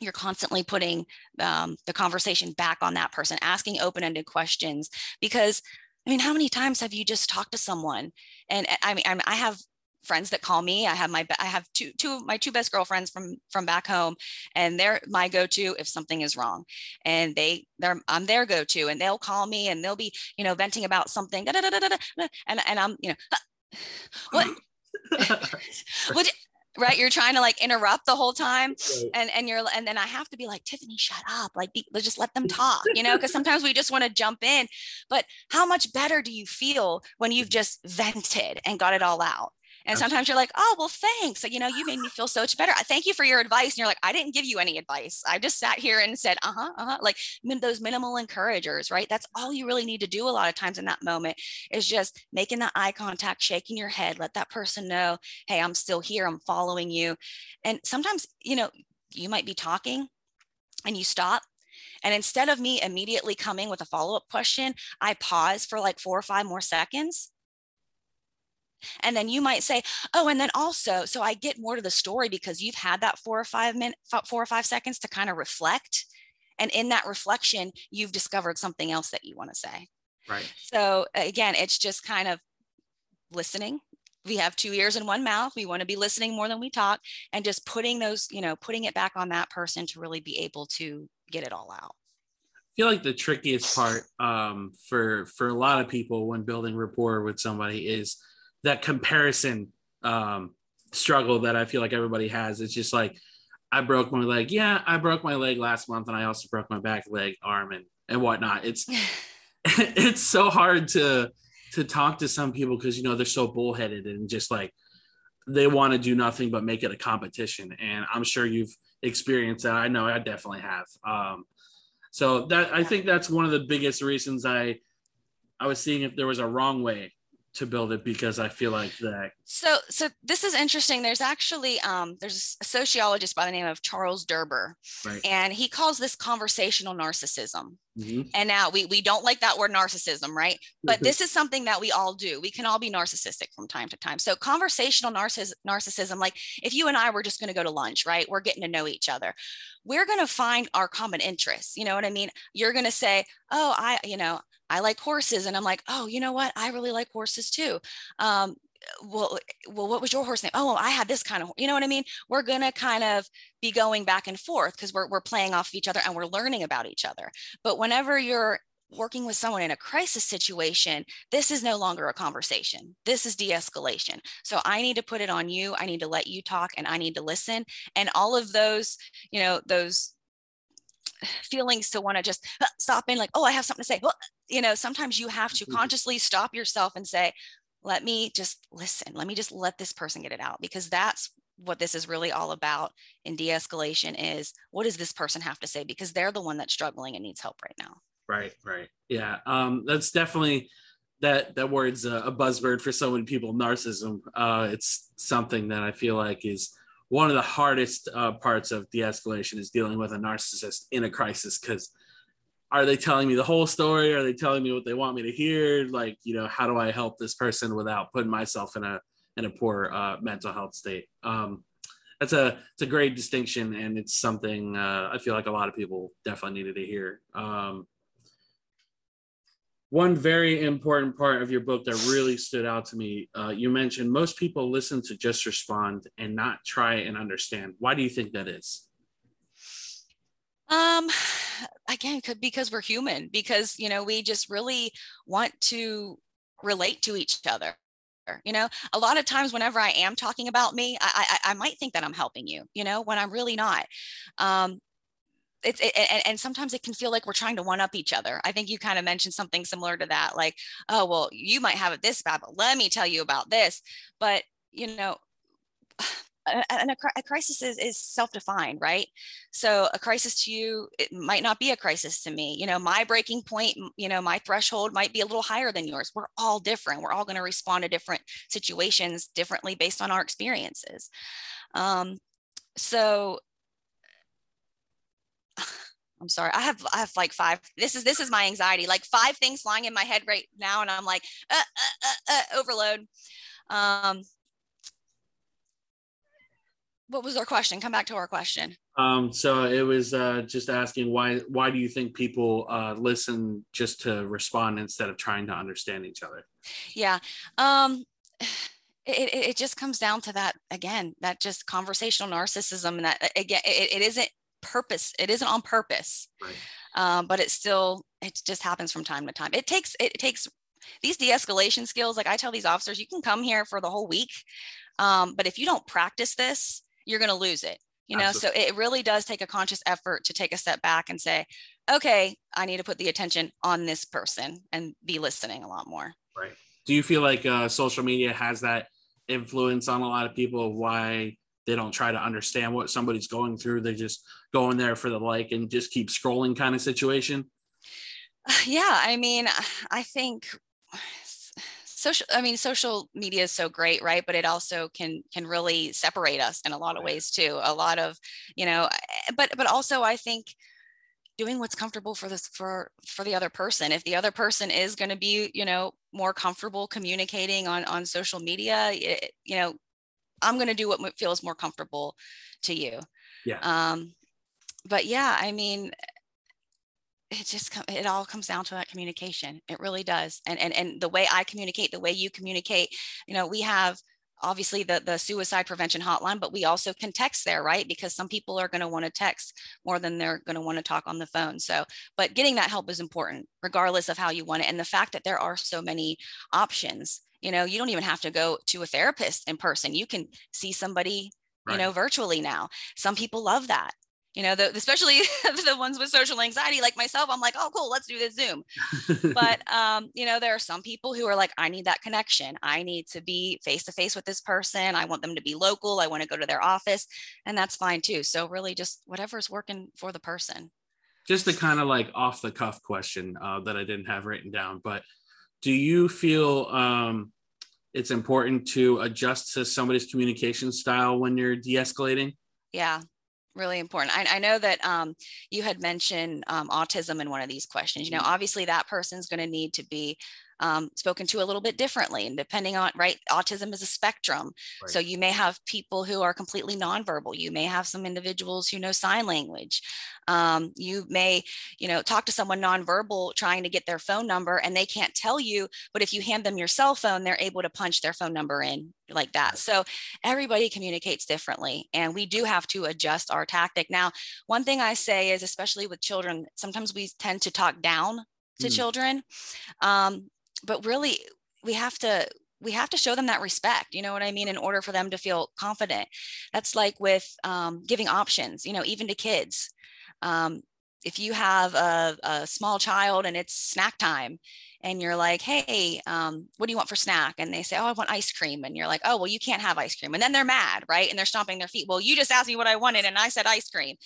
you're constantly putting um, the conversation back on that person, asking open-ended questions. Because I mean, how many times have you just talked to someone? And I mean, I have friends that call me. I have my I have two two of my two best girlfriends from from back home, and they're my go-to if something is wrong. And they they're I'm their go-to, and they'll call me and they'll be you know venting about something, and and I'm you know what what right you're trying to like interrupt the whole time and and you're and then i have to be like Tiffanie shut up like be, just let them talk you know because sometimes we just want to jump in but how much better do you feel when you've just vented and got it all out and sometimes you're like, oh, well, thanks. You know, you made me feel so much better. I thank you for your advice. And you're like, I didn't give you any advice. I just sat here and said, uh huh, uh huh. Like those minimal encouragers, right? That's all you really need to do a lot of times in that moment is just making that eye contact, shaking your head, let that person know, hey, I'm still here. I'm following you. And sometimes, you know, you might be talking and you stop and instead of me immediately coming with a follow up question, I pause for like four or five more seconds and then you might say, oh, and then also, so I get more to the story because you've had that four or five minutes, four or five seconds to kind of reflect. And in that reflection, you've discovered something else that you want to say.
Right.
So again, it's just kind of listening. We have two ears and one mouth. We want to be listening more than we talk and just putting those, you know, putting it back on that person to really be able to get it all out.
I feel like the trickiest part um, for for a lot of people when building rapport with somebody is that comparison um, struggle that I feel like everybody has. It's just like I broke my leg. Yeah, I broke my leg last month, and I also broke my back leg, arm, and and whatnot. It's it's so hard to to talk to some people because you know they're so bullheaded and just like they want to do nothing but make it a competition. And I'm sure you've experienced that. I know I definitely have. Um, so that I think that's one of the biggest reasons I I was seeing if there was a wrong way to build it because I feel like that.
So, so this is interesting. There's actually um, there's a sociologist by the name of Charles Derber, right. and he calls this conversational narcissism. Mm-hmm. And now we we don't like that word narcissism, right? But this is something that we all do. We can all be narcissistic from time to time. So conversational narciss- narcissism, like if you and I were just going to go to lunch, right? We're getting to know each other. We're going to find our common interests. You know what I mean? You're going to say, "Oh, I, you know, I like horses. And I'm like, oh, you know what? I really like horses too. Um, well, well, what was your horse name? Oh, I had this kind of, you know what I mean? We're going to kind of be going back and forth because we're, we're playing off of each other and we're learning about each other. But whenever you're working with someone in a crisis situation, this is no longer a conversation. This is de escalation. So I need to put it on you. I need to let you talk and I need to listen. And all of those, you know, those feelings to want to just uh, stop in like oh i have something to say. Well, you know sometimes you have to mm-hmm. consciously stop yourself and say let me just listen. Let me just let this person get it out. Because that's what this is really all about in de-escalation is what does this person have to say? Because they're the one that's struggling and needs help right now.
Right right. Yeah um that's definitely that that word's a, a buzzword for so many people narcissism. Uh it's something that i feel like is one of the hardest uh, parts of de-escalation is dealing with a narcissist in a crisis because are they telling me the whole story are they telling me what they want me to hear like you know how do i help this person without putting myself in a in a poor uh, mental health state. Um, that's a it's a great distinction, and it's something uh, I feel like a lot of people definitely needed to hear. Um, one very important part of your book that really stood out to me, uh, you mentioned most people listen to just respond and not try and understand. Why do you think that is?
Um, again, because we're human. Because you know we just really want to relate to each other you know a lot of times whenever i am talking about me i i, I might think that i'm helping you you know when i'm really not um it's it, and, and sometimes it can feel like we're trying to one up each other. I think you kind of mentioned something similar to that like oh well you might have it this bad but let me tell you about this. But you know and a, a, crisis is, is self-defined right? So a crisis to you it might not be a crisis to me. You know my breaking point you know my threshold might be a little higher than yours. We're all different. We're all going to respond to different situations differently based on our experiences. Um, so I'm sorry. I have I have like five. This is this is my anxiety. Like five things flying in my head right now, and I'm like uh, uh, uh, uh overload. Um, what was our question? Come back to our question.
Um, so it was uh, just asking why why do you think people uh, listen just to respond instead of trying to understand each other?
Yeah. Um, it, it, just comes down to that again, that just conversational narcissism and that again, it, it isn't purpose. It isn't on purpose, right. um, but it still, it just happens from time to time. It takes, it takes these de-escalation skills. Like I tell these officers, you can come here for the whole week. Um, but if you don't practice this, you're going to lose it you know Absolutely. so it really does take a conscious effort to take a step back and say okay i need to put the attention on this person and be listening a lot more
right do you feel like uh, social media has that influence on a lot of people of why they don't try to understand what somebody's going through. They just go in there for the like and just keep scrolling kind of situation.
Yeah i mean i think social i mean social media is so great right? But it also can can really separate us in a lot of ways too. A lot of you know but but also i think doing what's comfortable for this for for the other person. If the other person is going to be you know more comfortable communicating on on social media it, you know i'm going to do what feels more comfortable to you.
Yeah.
Um but yeah i mean it just it all comes down to that communication. It really does. And and and the way i communicate the way you communicate you know we have obviously the the suicide prevention hotline but we also can text there right? Because some people are going to want to text more than they're going to want to talk on the phone. So but getting that help is important regardless of how you want it. And the fact that there are so many options you know you don't even have to go to a therapist in person you can see somebody right. you know virtually now some people love that you know, the, especially the ones with social anxiety, like myself, I'm like, oh, cool, let's do this Zoom. but, um, you know, there are some people who are like, I need that connection. I need to be face to face with this person. I want them to be local. I want to go to their office. And that's fine too. So, really, just whatever's working for the person.
Just a kind of like off the cuff question uh, that I didn't have written down, but do you feel um, it's important to adjust to somebody's communication style when you're de escalating?
Yeah, really important. I, I know that um, you had mentioned um, autism in one of these questions. You know, mm-hmm. obviously that person's going to need to be um, spoken to a little bit differently. And depending on, right, autism is a spectrum. Right. So you may have people who are completely nonverbal. You may have some individuals who know sign language. Um, you may, you know, talk to someone nonverbal trying to get their phone number and they can't tell you, but if you hand them your cell phone, they're able to punch their phone number in like that. So everybody communicates differently and we do have to adjust our tactic. Now, one thing I say is, especially with children, sometimes we tend to talk down to mm. children. Um, but really we have to we have to show them that respect you know what i mean in order for them to feel confident that's like with um, giving options you know even to kids um, if you have a, a small child and it's snack time and you're like, hey, um, what do you want for snack? And they say, oh, I want ice cream. And you're like, oh, well, you can't have ice cream. And then they're mad, right? And they're stomping their feet. Well, you just asked me what I wanted and I said ice cream,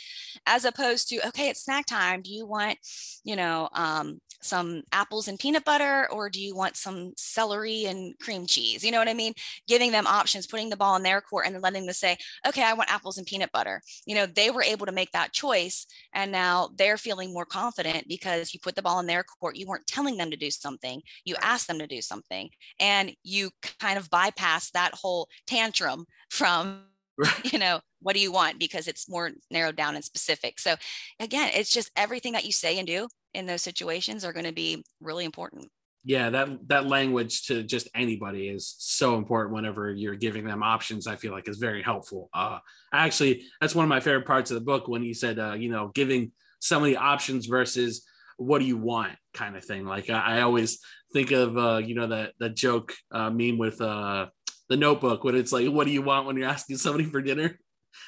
as opposed to, okay, it's snack time. Do you want, you know, um, some apples and peanut butter or do you want some celery and cream cheese? You know what I mean? Giving them options, putting the ball in their court and then letting them say, okay, I want apples and peanut butter. You know, they were able to make that choice and now they're feeling more confident because you put the ball in their court. You weren't telling them to do something you ask them to do something, and you kind of bypass that whole tantrum from, right. you know, what do you want? Because it's more narrowed down and specific. So again, it's just everything that you say and do in those situations are going to be really important
yeah that that language to just anybody is so important whenever you're giving them options i feel like is very helpful uh actually that's one of my favorite parts of the book when he said uh you know giving somebody options versus what do you want kind of thing. Like I, I always think of uh, you know that that joke uh, meme with uh, the Notebook when it's like, what do you want when you're asking somebody for dinner?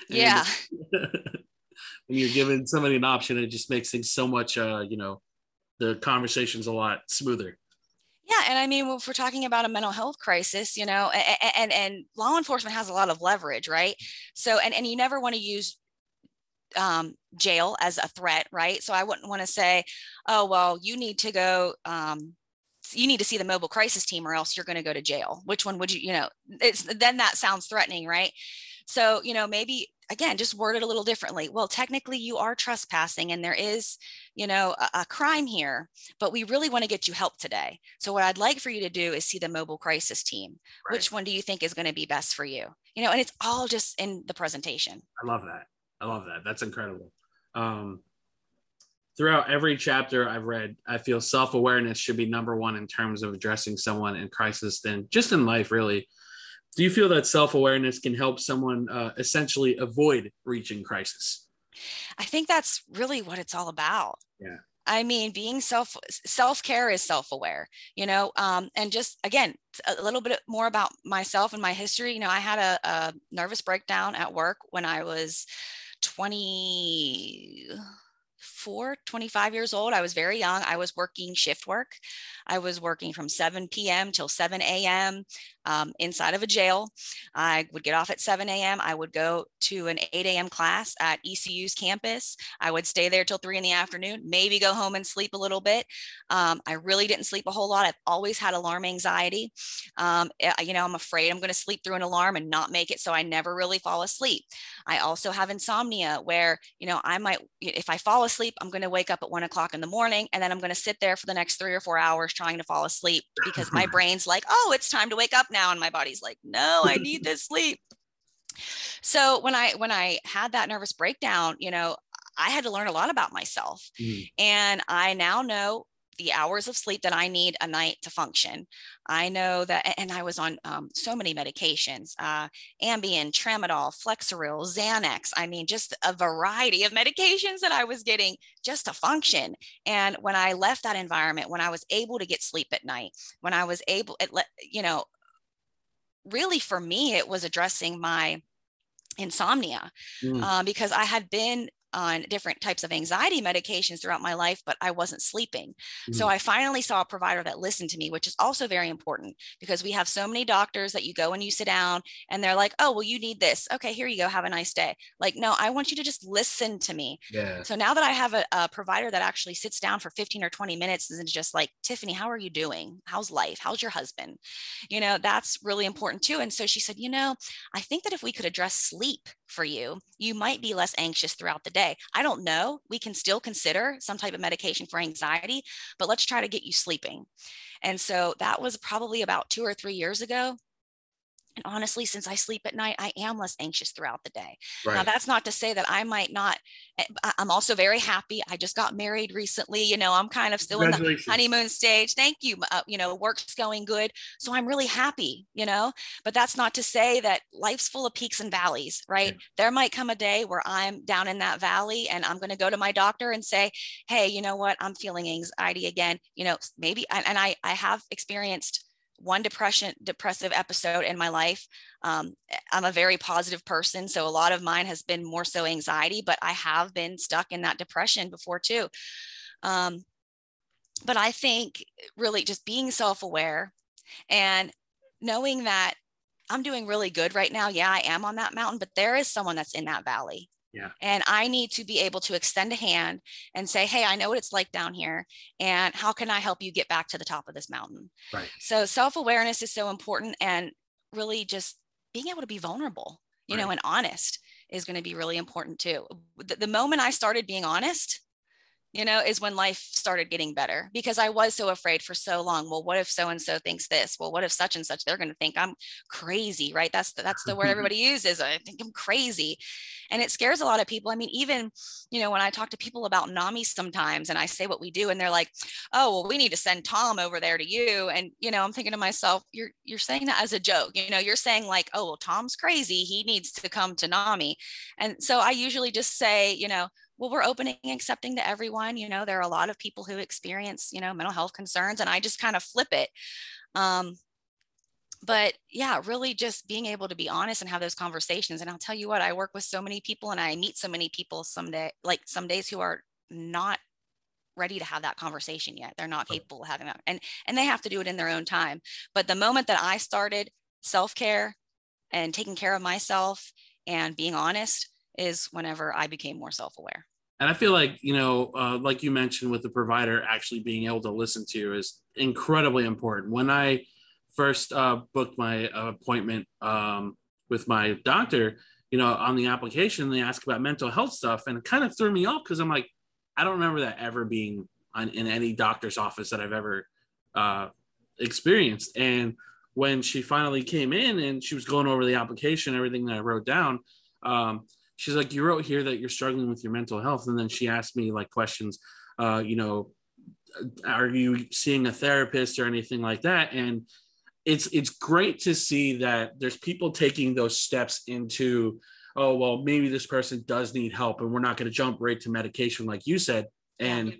Yeah.
when you're giving somebody an option, it just makes things so much uh, you know the conversation's a lot smoother.
Yeah, and I mean, if we're talking about a mental health crisis, you know, and, and and law enforcement has a lot of leverage, right? So, and and you never want to use um, jail as a threat, right? So I wouldn't want to say, oh, well, you need to go, um, you need to see the mobile crisis team or else you're going to go to jail. Which one would you, you know, it's then that sounds threatening, right? So, you know, maybe again, just word it a little differently. Well, technically you are trespassing and there is, you know, a, a crime here, but we really want to get you help today. So what I'd like for you to do is see the mobile crisis team. Right. Which one do you think is going to be best for you? You know, and it's all just in the presentation.
I love that. I love that. That's incredible. Um, throughout every chapter I've read, I feel self awareness should be number one in terms of addressing someone in crisis, then just in life, really. Do you feel that self awareness can help someone uh, essentially avoid reaching crisis?
I think that's really what it's all about.
Yeah.
I mean, being self self care is self aware, you know, um, and just again a little bit more about myself and my history. You know, I had a, a nervous breakdown at work when I was 24, 25 years old. I was very young. I was working shift work. I was working from 7 p.m. till 7 a.m. Um, inside of a jail. I would get off at 7 a.m. I would go to an 8 a.m. class at ECU's campus. I would stay there till 3 in the afternoon, maybe go home and sleep a little bit. Um, I really didn't sleep a whole lot. I've always had alarm anxiety. Um, eh, you know, I'm afraid I'm going to sleep through an alarm and not make it, so I never really fall asleep. I also have insomnia where, you know, I might, if I fall asleep, I'm going to wake up at one o'clock in the morning and then I'm going to sit there for the next three or four hours trying to fall asleep because my brain's like, oh, it's time to wake up now. And my body's like, no, I need this sleep. So when I when I had that nervous breakdown, you know, I had to learn a lot about myself. Mm. And I now know the hours of sleep that I need a night to function. I know that, and I was on um, so many medications uh, Ambien, Tramadol, Flexeril, Xanax. I mean, just a variety of medications that I was getting just to function. And when I left that environment, when I was able to get sleep at night, when I was able, it, you know, really for me, it was addressing my insomnia mm. uh, because I had been on different types of anxiety medications throughout my life, but I wasn't sleeping. Mm-hmm. So I finally saw a provider that listened to me, which is also very important because we have so many doctors that you go and you sit down and they're like, oh, well, you need this. Okay, here you go. Have a nice day. Like, no, I want you to just listen to me.
Yeah.
So now that I have a, a provider that actually sits down for 15 or 20 minutes and just like, Tiffanie, how are you doing? How's life? How's your husband? You know, that's really important too. And so she said, you know, I think that if we could address sleep for you, you might be less anxious throughout the day. I don't know. We can still consider some type of medication for anxiety, but let's try to get you sleeping. And so that was probably about two or three years ago. And honestly, since I sleep at night, I am less anxious throughout the day. Right. Now, that's not to say that I might not. Eh, I'm also very happy. I just got married recently. You know, I'm kind of still in the honeymoon stage. Thank you. Uh, you know, work's going good. So I'm really happy, you know, but that's not to say that life's full of peaks and valleys, right? Yeah. There might come a day where I'm down in that valley and I'm going to go to my doctor and say, hey, you know what? I'm feeling anxiety again. You know, maybe, and I, I have experienced one depression depressive episode in my life. Um, i'm a very positive person so a lot of mine has been more so anxiety but i have been stuck in that depression before too. Um, but i think really just being self-aware and knowing that i'm doing really good right now. Yeah i am on that mountain but there is someone that's in that valley
yeah.
And I need to be able to extend a hand and say, hey, I know what it's like down here. And how can I help you get back to the top of this mountain?
Right.
So self awareness is so important. And really just being able to be vulnerable, you right. know, and honest is going to be really important too. The, the moment I started being honest, you know, is when life started getting better because I was so afraid for so long. Well, what if so and so thinks this? Well, what if such and such? They're going to think I'm crazy, right? That's the, that's the word everybody uses. I think I'm crazy, and it scares a lot of people. I mean, even you know, when I talk to people about NAMI sometimes, and I say what we do, and they're like, "Oh, well, we need to send Tom over there to you," and you know, I'm thinking to myself, "You're you're saying that as a joke, you know? You're saying like, oh, well, Tom's crazy. He needs to come to NAMI," and so I usually just say, you know well we're opening and accepting to everyone you know there are a lot of people who experience you know mental health concerns and i just kind of flip it um, but yeah really just being able to be honest and have those conversations and i'll tell you what i work with so many people and i meet so many people someday like some days who are not ready to have that conversation yet they're not capable of having that and and they have to do it in their own time but the moment that i started self-care and taking care of myself and being honest is whenever i became more self-aware
and I feel like, you know, uh, like you mentioned with the provider actually being able to listen to you is incredibly important. When I first uh, booked my appointment um, with my doctor, you know, on the application, they ask about mental health stuff and it kind of threw me off because I'm like, I don't remember that ever being on, in any doctor's office that I've ever uh, experienced. And when she finally came in and she was going over the application, everything that I wrote down, um, she's like, you wrote here that you're struggling with your mental health. And then she asked me like questions, uh, you know, are you seeing a therapist or anything like that? And it's it's great to see that there's people taking those steps into, oh well, maybe this person does need help, and we're not going to jump right to medication like you said. And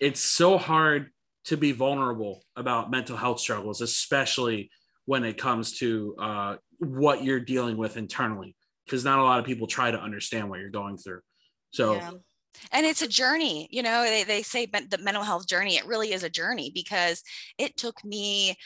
it's so hard to be vulnerable about mental health struggles, especially when it comes to uh, what you're dealing with internally because not a lot of people try to understand what you're going through. So, yeah.
and it's a journey, you know, they, they say the mental health journey. It really is a journey because it took me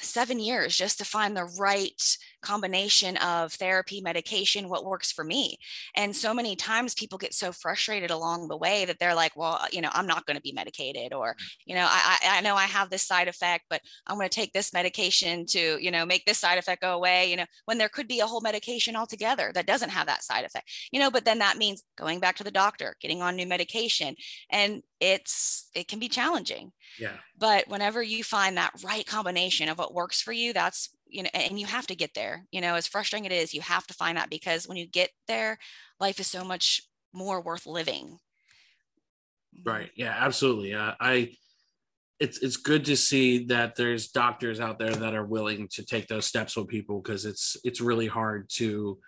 seven years just to find the right combination of therapy, medication, what works for me. And so many times people get so frustrated along the way that they're like, well, you know, I'm not going to be medicated, or, mm. you know, I, I know I have this side effect, but I'm going to take this medication to, you know, make this side effect go away, you know, when there could be a whole medication altogether that doesn't have that side effect, you know, but then that means going back to the doctor, getting on new medication. And it's, it can be challenging.
Yeah.
But whenever you find that right combination of what works for you, that's you know and you have to get there you know as frustrating it is you have to find that because when you get there life is so much more worth living.
Right. Yeah absolutely. Uh, i it's it's good to see that there's doctors out there that are willing to take those steps with people because it's it's really hard to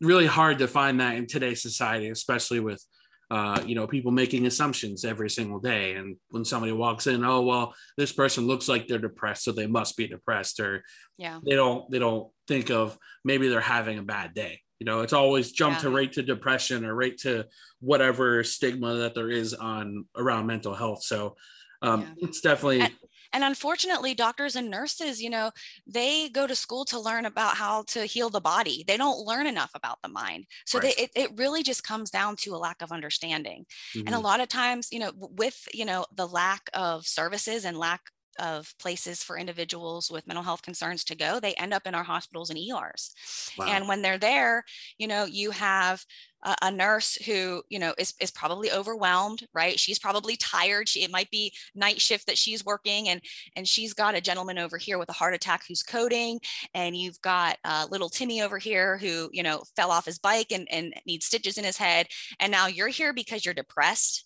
really hard to find that in today's society especially with uh, you know, people making assumptions every single day. And when somebody walks in, oh well, this person looks like they're depressed, so they must be depressed, or
yeah,
they don't they don't think of maybe they're having a bad day. You know, it's always jump yeah. to right to depression or right to whatever stigma that there is on around mental health. So um, yeah. it's definitely
and, and unfortunately, doctors and nurses, you know, they go to school to learn about how to heal the body. They don't learn enough about the mind. So right. they, it, it really just comes down to a lack of understanding. Mm-hmm. And a mm-hmm. lot of times, you know, with, you know, the lack of services and lack of places for individuals with mental health concerns to go, they end up in our hospitals and ERs. Wow. And when they're there, you know, you have a, a nurse who, you know, is, is probably overwhelmed, right? She's probably tired. She, it might be night shift that she's working and, and she's got a gentleman over here with a heart attack who's coding. And you've got uh, little Timmy over here who, you know, fell off his bike and, and needs stitches in his head. And now you're here because you're depressed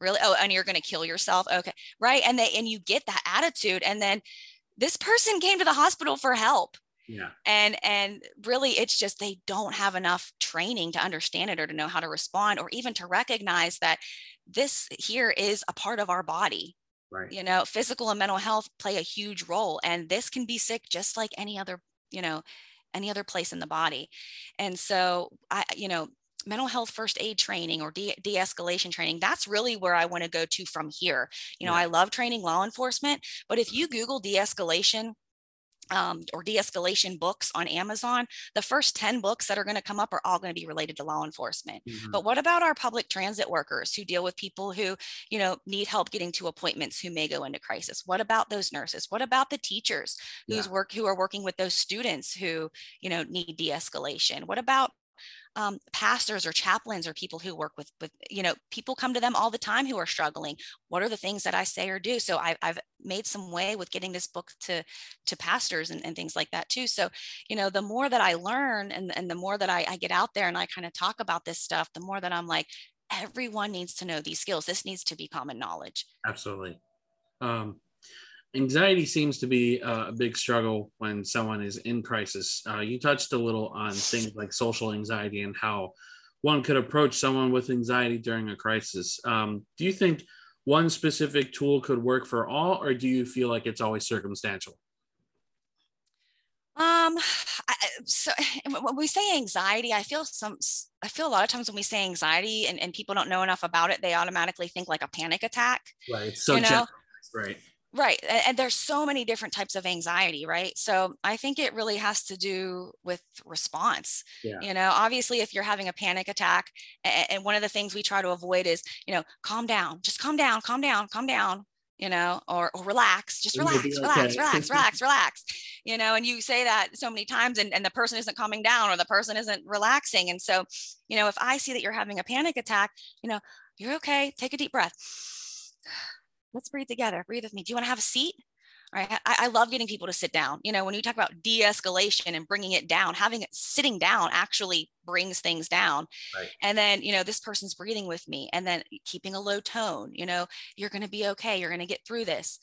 really oh and you're going to kill yourself okay right and they and you get that attitude and then this person came to the hospital for help
yeah
and and really it's just they don't have enough training to understand it or to know how to respond or even to recognize that this here is a part of our body
Right.
You know, physical and mental health play a huge role. And this can be sick just like any other, you know, any other place in the body. And so I, you know, mental health first aid training or de- de-escalation training that's really where i want to go to from here you know yeah. i love training law enforcement but if you google de-escalation um, or de-escalation books on Amazon, the first 10 books that are going to come up are all going to be related to law enforcement. Mm-hmm. But what about our public transit workers who deal with people who, you know, need help getting to appointments who may go into crisis? What about those nurses? What about the teachers who's yeah. work who are working with those students who, you know, need de-escalation? What about um, pastors or chaplains or people who work with with you know people come to them all the time who are struggling what are the things that i say or do? So I, have made some way with getting this book to to pastors and, and, things like that too. So you know the more that i learn and, and the more that I, I get out there and i kind of talk about this stuff the more that i'm like everyone needs to know these skills. This needs to be common knowledge.
Absolutely. Um, anxiety seems to be a big struggle when someone is in crisis. Uh, you touched a little on things like social anxiety and how one could approach someone with anxiety during a crisis. Um, do you think one specific tool could work for all, or do you feel like it's always circumstantial?
Um, I, so when we say anxiety, I feel some, I feel a lot of times when we say anxiety and, and people don't know enough about it, they automatically think like a panic attack.
Right. So, you know? right.
Right. And there's so many different types of anxiety, right? So I think it really has to do with response. Yeah. You know, obviously, if you're having a panic attack, and one of the things we try to avoid is, you know, calm down, just calm down, calm down, calm down, you know, or, or relax, just relax, okay. relax, relax, relax, relax, you know, and you say that so many times and, and the person isn't calming down or the person isn't relaxing. And so, you know, if I see that you're having a panic attack, you know, you're okay, take a deep breath let's breathe together. Breathe with me. Do you want to have a seat? All right. I, I love getting people to sit down. You know, when you talk about de-escalation and bringing it down, having it sitting down actually brings things down. Right. And then, you know, this person's breathing with me and then keeping a low tone, you know, you're going to be okay. You're going to get through this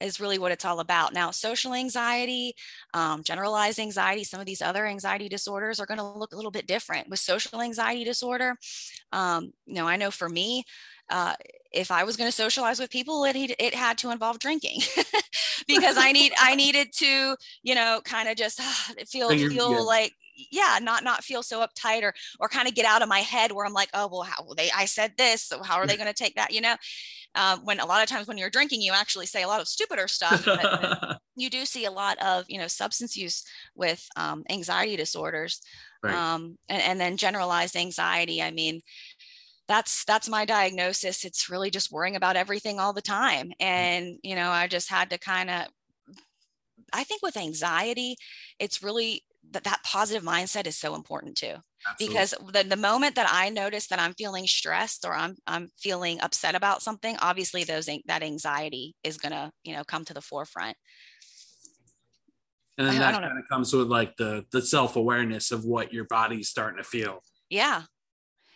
is really what it's all about. Now, social anxiety, um, generalized anxiety, some of these other anxiety disorders are going to look a little bit different. With social anxiety disorder, um, you know, I know for me, uh, if I was going to socialize with people, it it had to involve drinking because I need I needed to you know kind of just uh, feel feel yeah. like yeah not not feel so uptight or or kind of get out of my head where I'm like oh well how they I said this so how are they going to take that you know um, when a lot of times when you're drinking you actually say a lot of stupider stuff but you do see a lot of you know substance use with um, anxiety disorders right. um, and, and then generalized anxiety I mean that's that's my diagnosis. It's really just worrying about everything all the time. Mm. and you know i just had to kind of i think with anxiety it's really that that positive mindset is so important too. Absolutely. because the, the moment that i notice that i'm feeling stressed or i'm i'm feeling upset about something obviously those that anxiety is going to you know come to the forefront.
And then I, that kind of comes with like the the self-awareness of what your body's starting to feel.
Yeah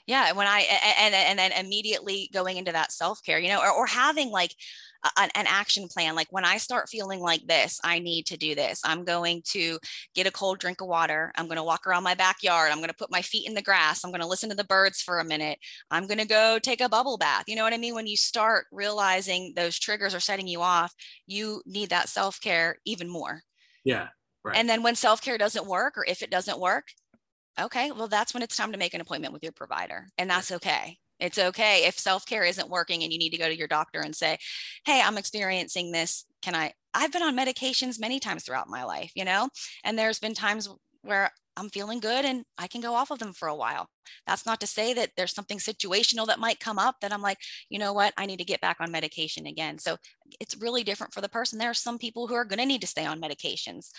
yeah when i and and then immediately going into that self-care you know or, or having like an, an, action plan like when i start feeling like this i need to do this. I'm going to get a cold drink of water. I'm going to walk around my backyard. I'm going to put my feet in the grass. I'm going to listen to the birds for a minute. I'm going to go take a bubble bath. You know what i mean? When you start realizing those triggers are setting you off you need that self-care even more.
Yeah
Right. And then when self care doesn't work, or if it doesn't work, okay, well, that's when it's time to make an appointment with your provider. And that's okay. It's okay if self care isn't working and you need to go to your doctor and say, hey, I'm experiencing this. Can I? I've been on medications many times throughout my life, you know, and there's been times where I'm feeling good and I can go off of them for a while. That's not to say that there's something situational that might come up that I'm like, you know what, I need to get back on medication again. So it's really different for the person. There are some people who are going to need to stay on medications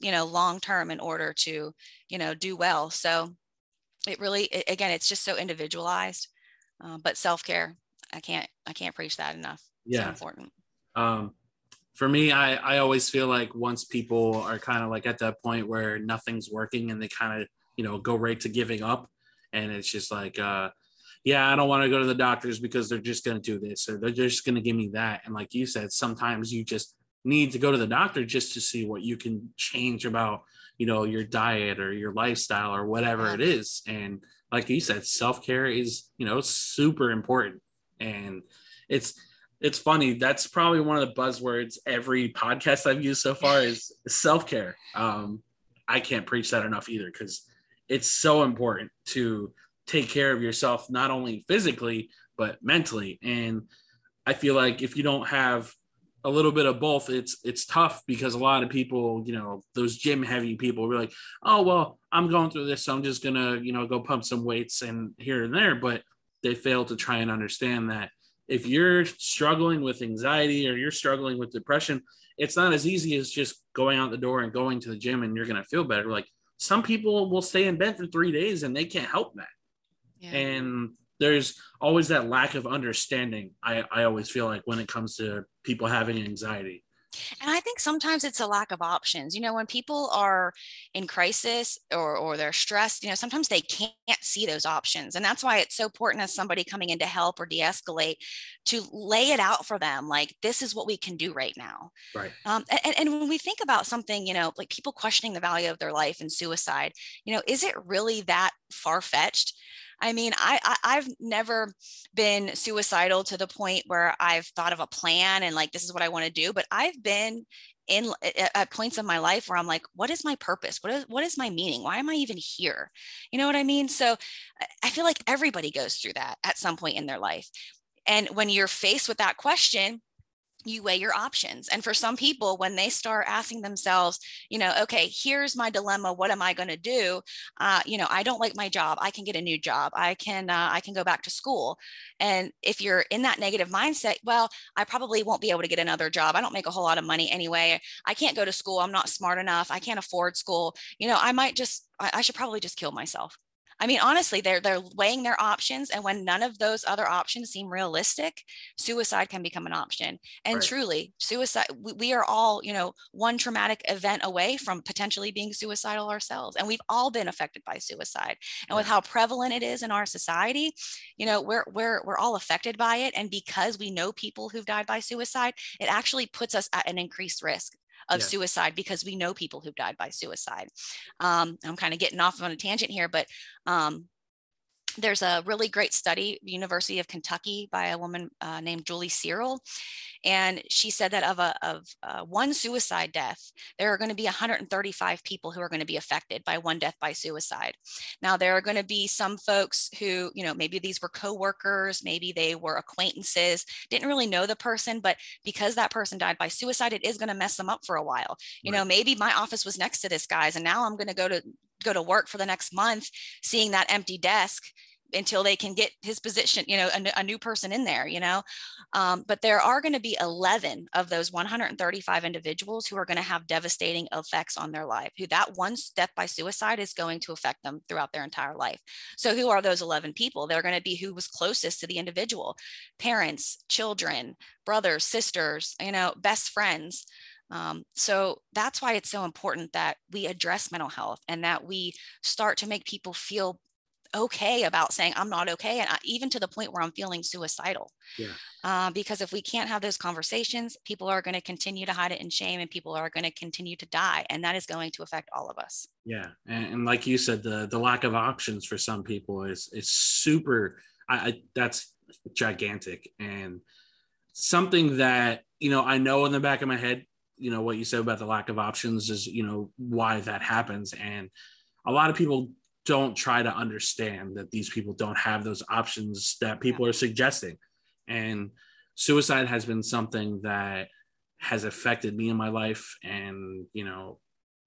you know long term in order to you know do well. So it really it, again it's just so individualized uh, but self-care i can't i can't preach that enough. Yeah. so important.
Um for me i i always feel like once people are kind of like at that point where nothing's working and they kind of you know go right to giving up and it's just like uh yeah, I don't want to go to the doctors because they're just going to do this or they're just going to give me that. And like you said, sometimes you just need to go to the doctor just to see what you can change about you know your diet or your lifestyle or whatever it is and like you said self-care is you know super important and it's it's funny. That's probably one of the buzzwords every podcast I've used so far is self care. Um, I can't preach that enough either because it's so important to take care of yourself, not only physically, but mentally. And I feel like if you don't have a little bit of both, it's it's tough because a lot of people, you know, those gym heavy people are like, oh well, I'm going through this, so I'm just gonna, you know, go pump some weights and here and there, but they fail to try and understand that if you're struggling with anxiety or you're struggling with depression, it's not as easy as just going out the door and going to the gym and you're gonna feel better. Like some people will stay in bed for three days and they can't help that. Yeah. And there's always that lack of understanding. I, I always feel like when it comes to people having anxiety.
And I think sometimes it's a lack of options. You know, when people are in crisis or, or they're stressed, you know, sometimes they can't see those options. And that's why it's so important as somebody coming in to help or de escalate to lay it out for them like, this is what we can do right now.
Right.
Um, and, and when we think about something, you know, like people questioning the value of their life and suicide, you know, is it really that far fetched? I mean, I, I have never been suicidal to the point where I've thought of a plan and like this is what I want to do, but I've been in at points of my life where I'm like, what is my purpose? What is what is my meaning? Why am I even here? You know what I mean? So I feel like everybody goes through that at some point in their life. And when you're faced with that question, you weigh your options. And for some people, when they start asking themselves, you know, okay, here's my dilemma. What am I going to do? Uh, you know, I don't like my job. I can get a new job. I can, uh, I can go back to school. And if you're in that negative mindset, well, I probably won't be able to get another job. I don't make a whole lot of money anyway. I can't go to school. I'm not smart enough. I can't afford school. You know, I might just, I, I should probably just kill myself. I mean, honestly, they're they're weighing their options, and when none of those other options seem realistic, suicide can become an option. And right. truly, suicide. We, we are all, you know, one traumatic event away from potentially being suicidal ourselves, and we've all been affected by suicide. And with how prevalent it is in our society, you know, we're we're we're all affected by it, and because we know people who've died by suicide, it actually puts us at an increased risk of yeah. suicide because we know people who've died by suicide. Um, I'm kind of getting off on a tangent here, but um, there's a really great study, University of Kentucky, by a woman uh, named Julie Cerel, and she said that of a of uh, one suicide death, there are going to be 135 people who are going to be affected by one death by suicide. Now there are going to be some folks who, you know, maybe these were coworkers, maybe they were acquaintances, didn't really know the person, but because that person died by suicide, it is going to mess them up for a while. You right. know, maybe my office was next to this guy's, and now I'm going to go to go to work for the next month, seeing that empty desk until they can get his position, you know, a, a new person in there, you know. Um, but there are going to be 11 of those 135 individuals who are going to have devastating effects on their life, who that one step by suicide is going to affect them throughout their entire life. So, who are those 11 people? They're going to be who was closest to the individual parents, children, brothers, sisters, you know, best friends. Um, so that's why it's so important that we address mental health and that we start to make people feel okay about saying I'm not okay, and I, even to the point where I'm feeling suicidal.
Yeah.
Uh, because if we can't have those conversations, people are going to continue to hide it in shame, and people are going to continue to die, and that is going to affect all of us.
Yeah, and, and like you said, the the lack of options for some people is is super. I, I that's gigantic, and something that you know I know in the back of my head. You know what you said about the lack of options is you know why that happens, and a lot of people don't try to understand that these people don't have those options that people are suggesting. And suicide has been something that has affected me in my life. And, you know,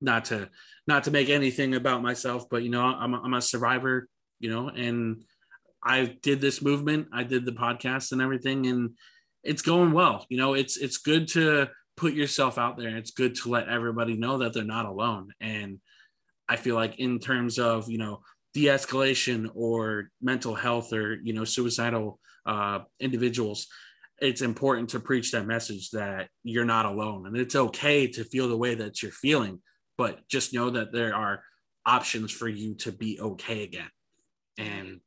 not to not to make anything about myself, but you know, I'm a, I'm a survivor, you know, and I did this movement, I did the podcast and everything, and it's going well. You know, it's it's good to put yourself out there. It's good to let everybody know that they're not alone. And I feel like in terms of you know de-escalation or mental health or you know suicidal uh, individuals, it's important to preach that message that you're not alone and it's okay to feel the way that you're feeling, but just know that there are options for you to be okay again. And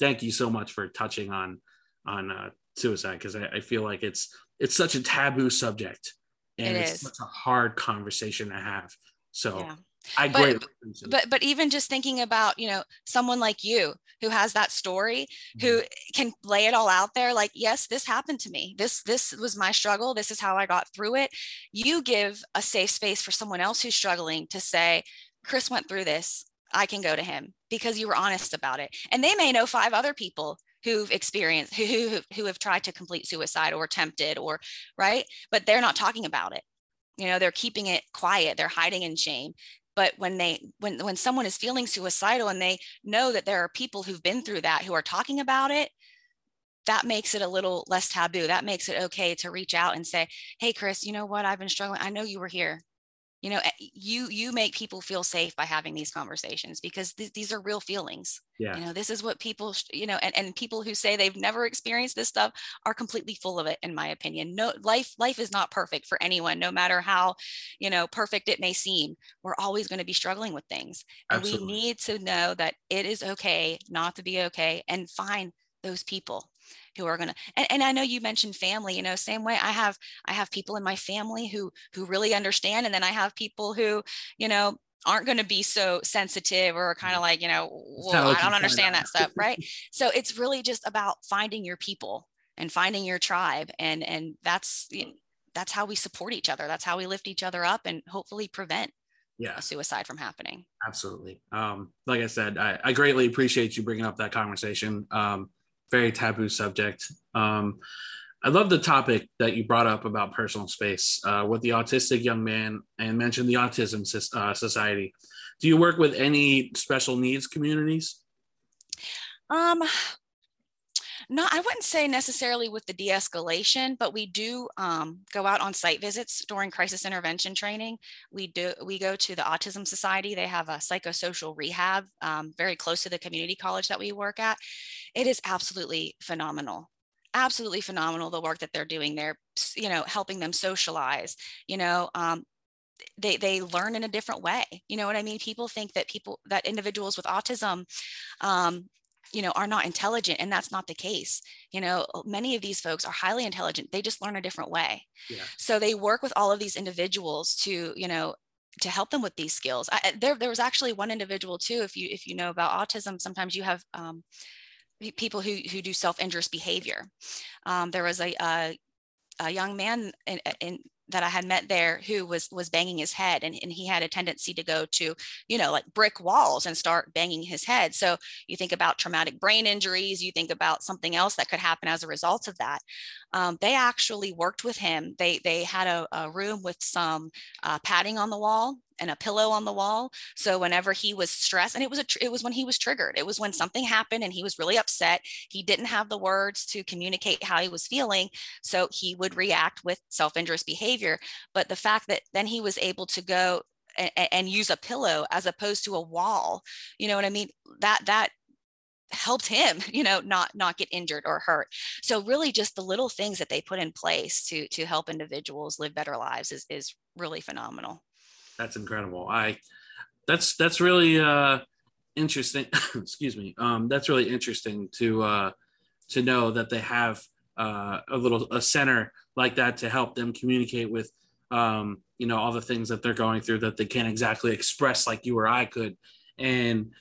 thank you so much for touching on on uh, suicide because I, I, feel like it's it's such a taboo subject and it it's is. such a hard conversation to have. So. Yeah I
but, but but even just thinking about you know someone like you who has that story who mm-hmm. can lay it all out there like yes this happened to me this this was my struggle this is how i got through it you give a safe space for someone else who's struggling to say chris went through this i can go to him because you were honest about it and they may know five other people who've experienced who, who who have tried to complete suicide or attempted or right? But they're not talking about it. You know they're keeping it quiet. They're hiding in shame. But when they when when someone is feeling suicidal and they know that there are people who've been through that who are talking about it that makes it a little less taboo. That makes it okay to reach out and say hey chris you know what? I've been struggling. I know you were here you know eh, you you make people feel safe by having these conversations because th- these are real feelings. Yeah. you know this is what people you know and, and people who say they've never experienced this stuff are completely full of it in my opinion. No life life is not perfect for anyone no matter how you know perfect it may seem. We're always going to be struggling with things and Absolutely. we need to know that it is okay not to be okay and find those people who are going to and, and i know you mentioned family you know same way i have i have people in my family who who really understand and then i have people who you know aren't going to be so sensitive or kind of like you know well, i don't understand that stuff right? So it's really just about finding your people and finding your tribe and and that's you know, that's how we support each other that's how we lift each other up and hopefully prevent yeah suicide from happening.
Absolutely. Um like i said I, I greatly appreciate you bringing up that conversation. Um very taboo subject. Um, I love the topic that you brought up about personal space uh, with the autistic young man and mentioned the Autism uh, Society. Do you work with any special needs communities?
Um, not i wouldn't say necessarily with the de-escalation but we do um, go out on site visits during crisis intervention training. We do we go to the autism society. They have a psychosocial rehab um, very close to the community college that we work at. It is absolutely phenomenal absolutely phenomenal the work that they're doing there you know helping them socialize you know um, they they learn in a different way you know what i mean? People think that people that individuals with autism um, you know are not intelligent and that's not the case. You know many of these folks are highly intelligent they just learn a different way. Yeah. so they work with all of these individuals to you know to help them with these skills. I, there, there was actually one individual too if you if you know about autism sometimes you have um, people who who do self-injurious behavior. Um, there was a, a, a young man in, in that I had met there who was was banging his head and, and he had a tendency to go to, you know, like brick walls and start banging his head. So you think about traumatic brain injuries, you think about something else that could happen as a result of that. Um, they actually worked with him. They they had a, a room with some uh, padding on the wall and a pillow on the wall. So whenever he was stressed, and it was a it was when he was triggered. It was when something happened and he was really upset. He didn't have the words to communicate how he was feeling, so he would react with self-injurious behavior. But the fact that then he was able to go and, and use a pillow as opposed to a wall, you know what I mean? That that helped him you know not not get injured or hurt so really just the little things that they put in place to to help individuals live better lives is is really phenomenal
that's incredible. I that's that's really uh interesting. excuse me. Um, that's really interesting to uh to know that they have uh, a little a center like that to help them communicate with um, you know all the things that they're going through that they can't exactly express like you or I could. And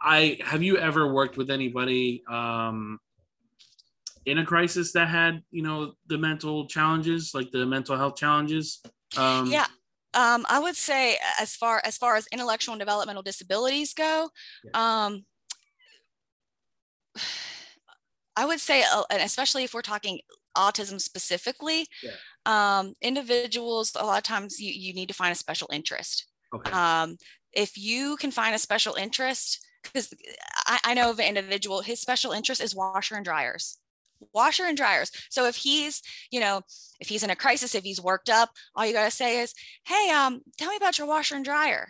I have you ever worked with anybody um, in a crisis that had you know the mental challenges like the mental health challenges?
Um, yeah, um, I would say as far as far as intellectual and developmental disabilities go, yeah. um, I would say, uh, and especially if we're talking autism specifically, yeah. um, individuals a lot of times you, you need to find a special interest. Okay. Um, if you can find a special interest, because I, I know of an individual, his special interest is washer and dryers washer and dryers. So if he's, you know, if he's in a crisis, if he's worked up, all you got to say is, Hey, um, tell me about your washer and dryer.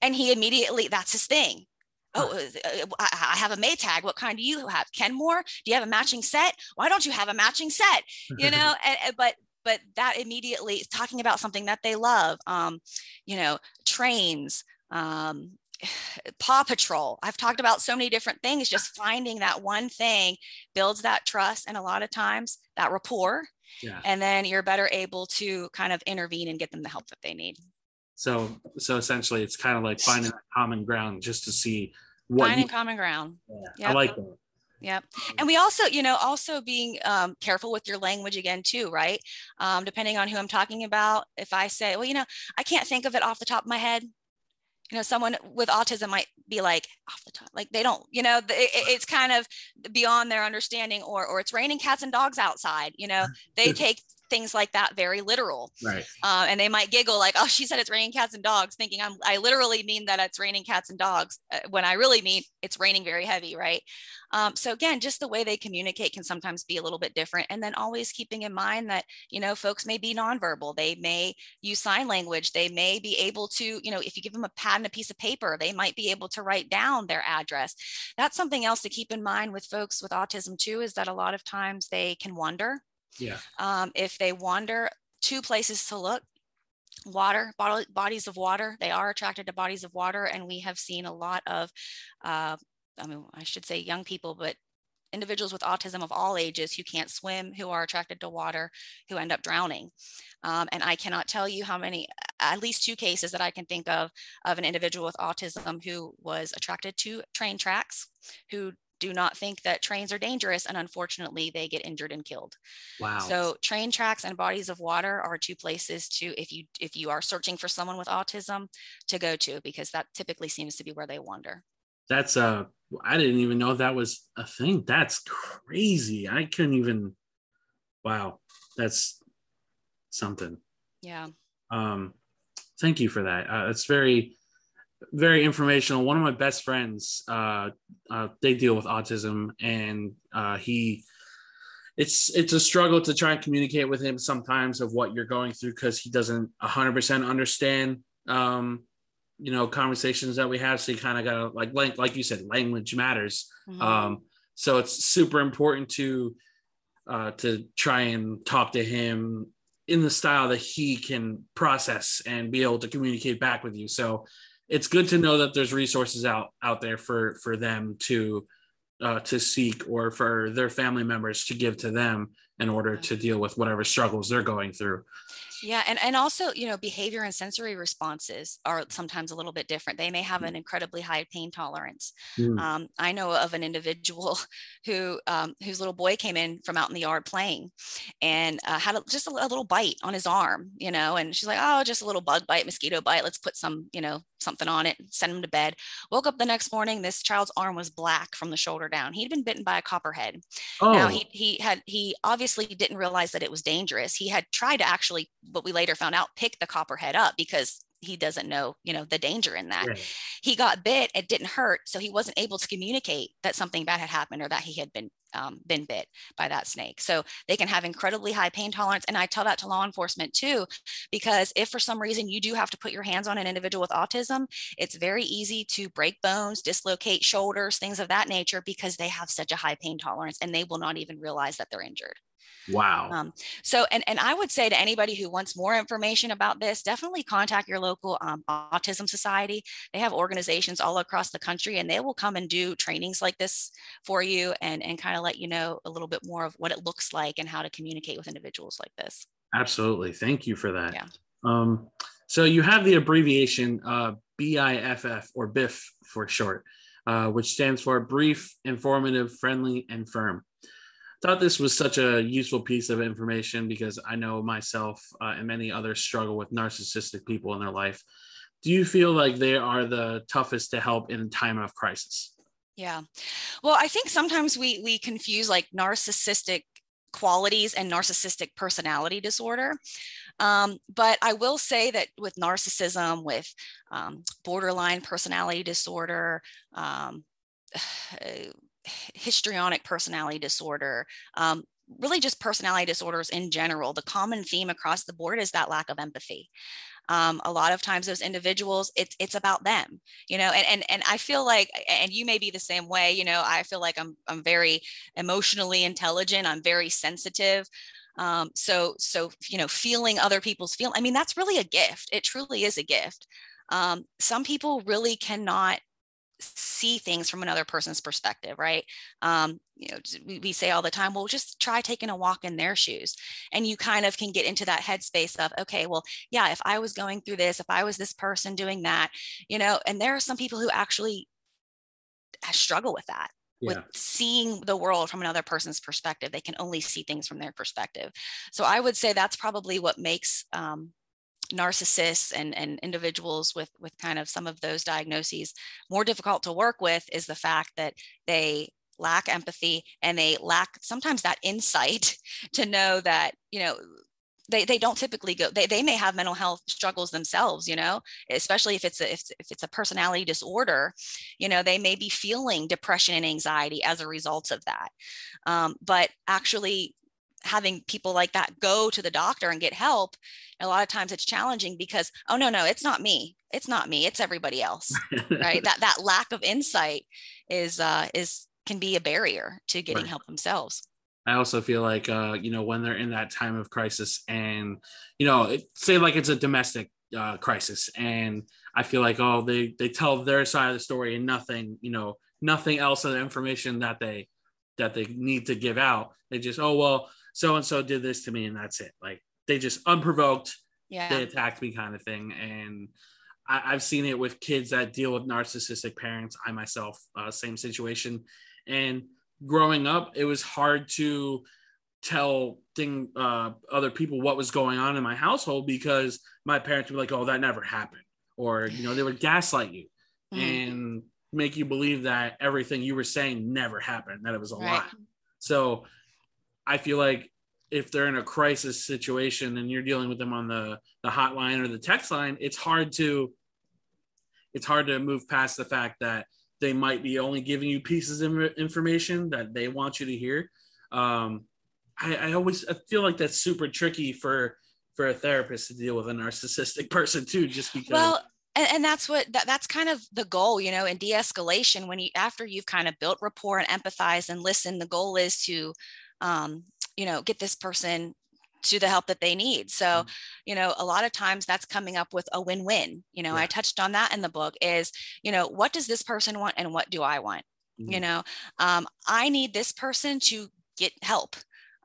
And he immediately, that's his thing. Oh, uh, I have a Maytag. What kind do you have? Kenmore? Do you have a matching set? Why don't you have a matching set? You know, and, but but that immediately is talking about something that they love. Um, you know, trains, um, Paw Patrol. I've talked about so many different things. Just finding that one thing builds that trust and a lot of times that rapport. Yeah. And then you're better able to kind of intervene and get them the help that they need.
So, so essentially, it's kind of like finding common ground just to see
what finding you, common ground.
Yeah, yep. I like that.
Yep. And we also, you know, also being um, careful with your language again, too, right? Um, depending on who I'm talking about. If I say, well, you know, I can't think of it off the top of my head, you know someone with autism might be like off the top like they don't you know it, it's kind of beyond their understanding or or it's raining cats and dogs outside you know they take things like that very literal.
Right.
Uh, and they might giggle like, oh, she said it's raining cats and dogs, thinking I'm, I literally mean that it's raining cats and dogs uh, when I really mean it's raining very heavy. Right. Um, so again, just the way they communicate can sometimes be a little bit different. And then always keeping in mind that, you know, folks may be nonverbal. They may use sign language. They may be able to, you know, if you give them a pad and a piece of paper, they might be able to write down their address. That's something else to keep in mind with folks with autism too, is that a lot of times they can wonder
yeah.
Um, if they wander, two places to look water bodies of water they are attracted to bodies of water and we have seen a lot of uh, i mean i should say young people but individuals with autism of all ages who can't swim who are attracted to water who end up drowning um, and i cannot tell you how many at least two cases that i can think of of an individual with autism who was attracted to train tracks who do not think that trains are dangerous and unfortunately they get injured and killed.
Wow.
So train tracks and bodies of water are two places to if you if you are searching for someone with autism to go to because that typically seems to be where they wander.
That's uh i didn't even know that was a thing. That's crazy. I couldn't even wow that's something.
Yeah.
Um thank you for that. Uh, it's very very informational. One of my best friends, uh, uh, they deal with autism, and uh, he, it's it's a struggle to try and communicate with him sometimes of what you're going through because he doesn't 100% understand, um, you know, conversations that we have. So you kind of gotta like like like you said, language matters. Mm-hmm. Um, so it's super important to uh, to try and talk to him in the style that he can process and be able to communicate back with you. So it's good to know that there's resources out out there for for them to uh, to seek or for their family members to give to them in order to deal with whatever struggles they're going through.
Yeah and, and also you know behavior and sensory responses are sometimes a little bit different. They may have an incredibly high pain tolerance. Mm. um, i know of an individual who um, whose little boy came in from out in the yard playing and uh, had a, just a, a, little bite on his arm you know and she's like oh just a little bug bite mosquito bite. Let's put some you know something on it send him to bed. Woke up the next morning this child's arm was black from the shoulder down. He'd been bitten by a copperhead. Oh. now he, he had he obviously didn't realize that it was dangerous. He had tried to actually but we later found out pick the copperhead up because he doesn't know you know the danger in that. Right. he got bit it didn't hurt so he wasn't able to communicate that something bad had happened or that he had been um, been bit by that snake. So they can have incredibly high pain tolerance and i tell that to law enforcement too because if for some reason you do have to put your hands on an individual with autism it's very easy to break bones dislocate shoulders things of that nature because they have such a high pain tolerance and they will not even realize that they're injured
Wow.
Um, so, and, and I would say to anybody who wants more information about this, definitely contact your local um, autism society. They have organizations all across the country and they will come and do trainings like this for you and, and kind of let you know a little bit more of what it looks like and how to communicate with individuals like this.
Absolutely. Thank you for that.
Yeah.
Um, so you have the abbreviation uh, BIFF or BIF for short, uh, which stands for brief, informative, friendly, and firm thought this was such a useful piece of information because I know myself uh, and many others struggle with narcissistic people in their life. Do you feel like they are the toughest to help in time of crisis?
Yeah. Well, I think sometimes we we confuse like narcissistic qualities and narcissistic personality disorder. Um, but I will say that with narcissism, with um, borderline personality disorder, um, histrionic personality disorder, um, really just personality disorders in general, the common theme across the board is that lack of empathy. Um, a lot of times those individuals it's it's about them you know and, and and i feel like and you may be the same way you know i feel like i'm i'm very emotionally intelligent i'm very sensitive. Um, so so you know feeling other people's feel i mean that's really a gift. It truly is a gift. Um, some people really cannot see things from another person's perspective right um, you know we, we say all the time well just try taking a walk in their shoes and you kind of can get into that headspace of okay well yeah if i was going through this if i was this person doing that you know and there are some people who actually struggle with that yeah. with seeing the world from another person's perspective. They can only see things from their perspective. So I would say that's probably what makes um, narcissists and, and individuals with, with kind of some of those diagnoses more difficult to work with is the fact that they lack empathy and they lack sometimes that insight to know that, you know, they, they don't typically go they, they may have mental health struggles themselves you know especially if it's a if, if it's a personality disorder you know they may be feeling depression and anxiety as a result of that. Um, but actually having people like that go to the doctor and get help a lot of times it's challenging because oh no no it's not me. It's not me. It's everybody else right? That that lack of insight is uh is can be a barrier to getting right. help themselves.
I also feel like uh, you know when they're in that time of crisis and you know it, say like it's a domestic uh, crisis and I feel like oh they they tell their side of the story and nothing you know nothing else of the information that they that they need to give out. They just oh well so and so did this to me and that's it like they just unprovoked yeah they attacked me kind of thing and I, have seen it with kids that deal with narcissistic parents I myself uh, same situation and growing up, it was hard to tell thing uh, other people what was going on in my household because my parents would be like, "Oh, that never happened," or you know, they would gaslight you mm-hmm. and make you believe that everything you were saying never happened, that it was a right. lie. So, I feel like if they're in a crisis situation and you're dealing with them on the the hotline or the text line, it's hard to it's hard to move past the fact that they might be only giving you pieces of information that they want you to hear. Um, I, I always I feel like that's super tricky for for a therapist to deal with a narcissistic person too, just because.
Well, and, and that's what that, that's kind of the goal, you know, in de-escalation. When you after you've kind of built rapport and empathize and listen, the goal is to, um, you know, get this person to the help that they need. So, mm-hmm. you know, a lot of times that's coming up with a win-win. You know, I touched on that in the book is, you know, what does this person want and what do I want? Mm-hmm. You know, um, I need this person to get help.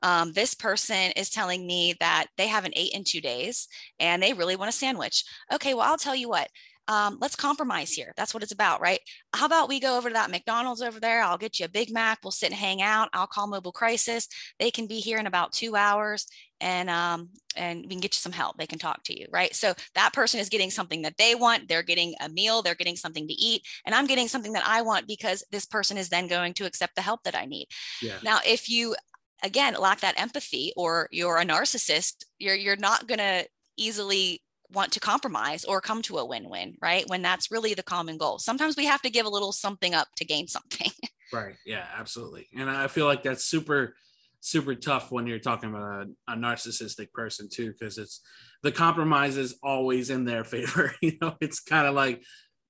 Um, this person is telling me that they haven't ate in two days and they really want a sandwich. Okay, well, I'll tell you what, um, let's compromise here. That's what it's about, right? How about we go over to that McDonald's over there? I'll get you a Big Mac. We'll sit and hang out. I'll call Mobile Crisis. They can be here in about two hours, and um, and we can get you some help. They can talk to you, right? So that person is getting something that they want. They're getting a meal. They're getting something to eat, and I'm getting something that I want because this person is then going to accept the help that I need. Yeah. Now, if you again lack that empathy or you're a narcissist, you're you're not going to easily want to compromise or come to a win-win right? When that's really the common goal. Sometimes we have to give a little something up to gain something.
Right. Yeah absolutely. And i feel like that's super super tough when you're talking about a, a narcissistic person too because it's the compromise is always in their favor you know? It's kind of like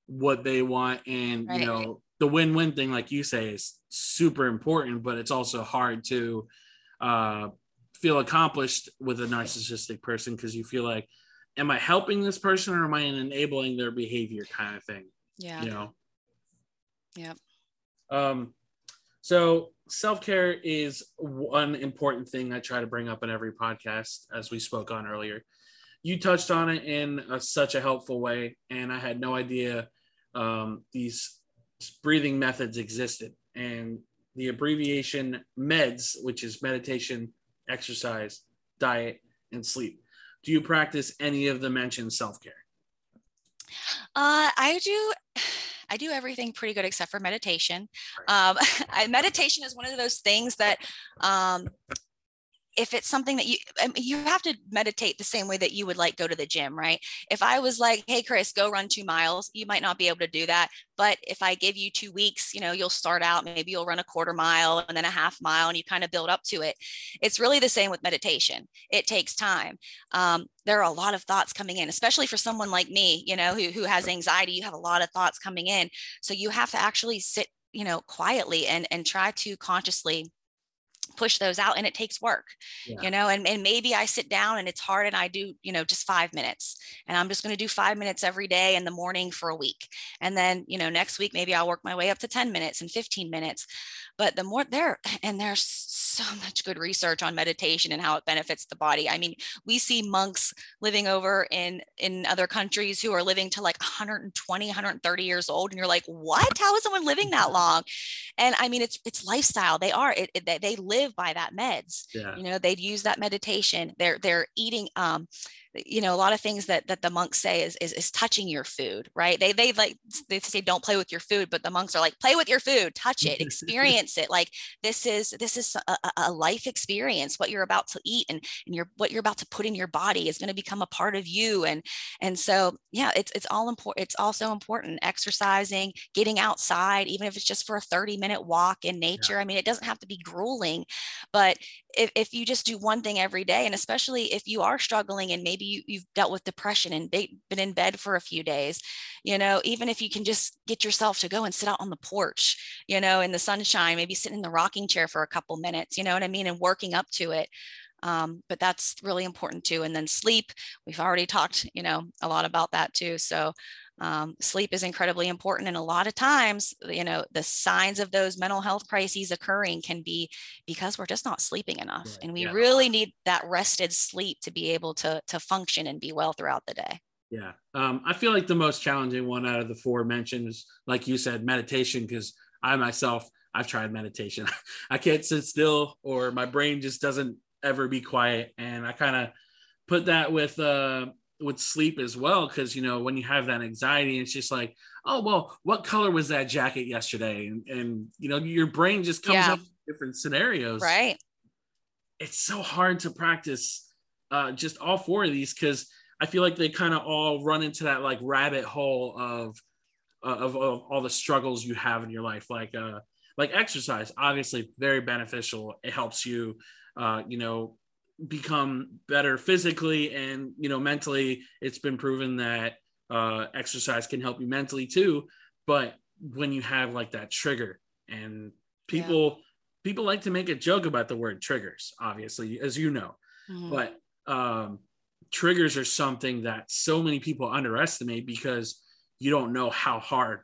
what they want and right. you know the win-win thing like you say is super important but it's also hard to uh, feel accomplished with a narcissistic person because you feel like am I helping this person or am I enabling their behavior kind of thing?
Yeah.
You know?
Yep.
Um, so self-care is one important thing I try to bring up in every podcast, as we spoke on earlier. You touched on it in a, such a helpful way, and I had no idea um, these breathing methods existed. And the abbreviation MEDS, which is meditation, exercise, diet, and sleep do you practice any of the mentioned self-care
uh, i do I do everything pretty good except for meditation. Um, I, meditation is one of those things that um, if it's something that you I mean, you have to meditate the same way that you would like go to the gym right? If i was like hey chris go run two miles you might not be able to do that but if i give you two weeks you know you'll start out maybe you'll run a quarter mile and then a half mile and you kind of build up to it. It's really the same with meditation. It takes time. Um, there are a lot of thoughts coming in especially for someone like me you know who, who has anxiety you have a lot of thoughts coming in. So you have to actually sit you know quietly and and try to consciously push those out and it takes work yeah. you know and, and maybe i sit down and it's hard and i do you know just five minutes and i'm just going to do five minutes every day in the morning for a week and then you know next week maybe i'll work my way up to 10 minutes and 15 minutes but the more there and there's so much good research on meditation and how it benefits the body. I mean, we see monks living over in in other countries who are living to like 120, 130 years old, and you're like, what? How is someone living that long? And I mean, it's it's lifestyle. They are it, it, they live by that meds. Yeah. You know, they've used that meditation. They're they're eating um you know a lot of things that that the monks say is, is is, touching your food right they they like they say don't play with your food but the monks are like play with your food touch it experience it like this is this is a, a, life experience what you're about to eat and and you're what you're about to put in your body is going to become a part of you and and so yeah it's it's all important it's also important exercising getting outside even if it's just for a 30 minute walk in nature yeah. i mean it doesn't have to be grueling but if, if you just do one thing every day and especially if you are struggling and maybe you, you've dealt with depression and been in bed for a few days you know even if you can just get yourself to go and sit out on the porch you know in the sunshine maybe sit in the rocking chair for a couple minutes you know what i mean and working up to it. Um, but that's really important too. And then sleep we've already talked you know a lot about that too. So um, sleep is incredibly important and a lot of times you know the signs of those mental health crises occurring can be because we're just not sleeping enough right. and we yeah. really need that rested sleep to be able to to function and be well throughout the day
yeah um, i feel like the most challenging one out of the four mentioned is like you said meditation because i myself i've tried meditation i can't sit still or my brain just doesn't ever be quiet and i kind of put that with uh with sleep as well because you know when you have that anxiety it's just like oh well what color was that jacket yesterday? And, and you know your brain just comes yeah. up with different scenarios.
Right.
It's so hard to practice uh, just all four of these because i feel like they kind of all run into that like rabbit hole of, uh, of, of all the struggles you have in your life like uh like exercise obviously very beneficial. It helps you uh you know become better physically and you know mentally it's been proven that uh, exercise can help you mentally too but when you have like that trigger and people yeah. people like to make a joke about the word triggers obviously as you know mm-hmm. but um, triggers are something that so many people underestimate because you don't know how hard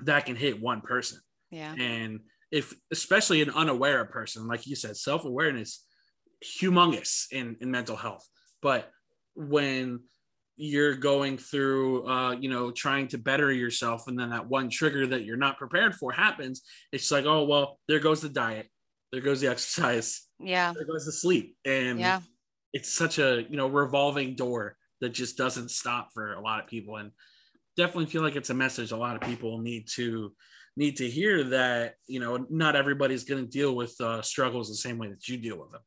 that can hit one person
yeah
and if especially an unaware person like you said self-awareness humongous in, in mental health. But when you're going through, uh, you know, trying to better yourself, and then that one trigger that you're not prepared for happens, it's like, oh, well, there goes the diet, there goes the exercise,
yeah,
there goes the sleep. And
yeah,
it's such a, you know, revolving door that just doesn't stop for a lot of people. And definitely feel like it's a message a lot of people need to need to hear that you know not everybody's going to deal with uh, struggles the same way that you deal with them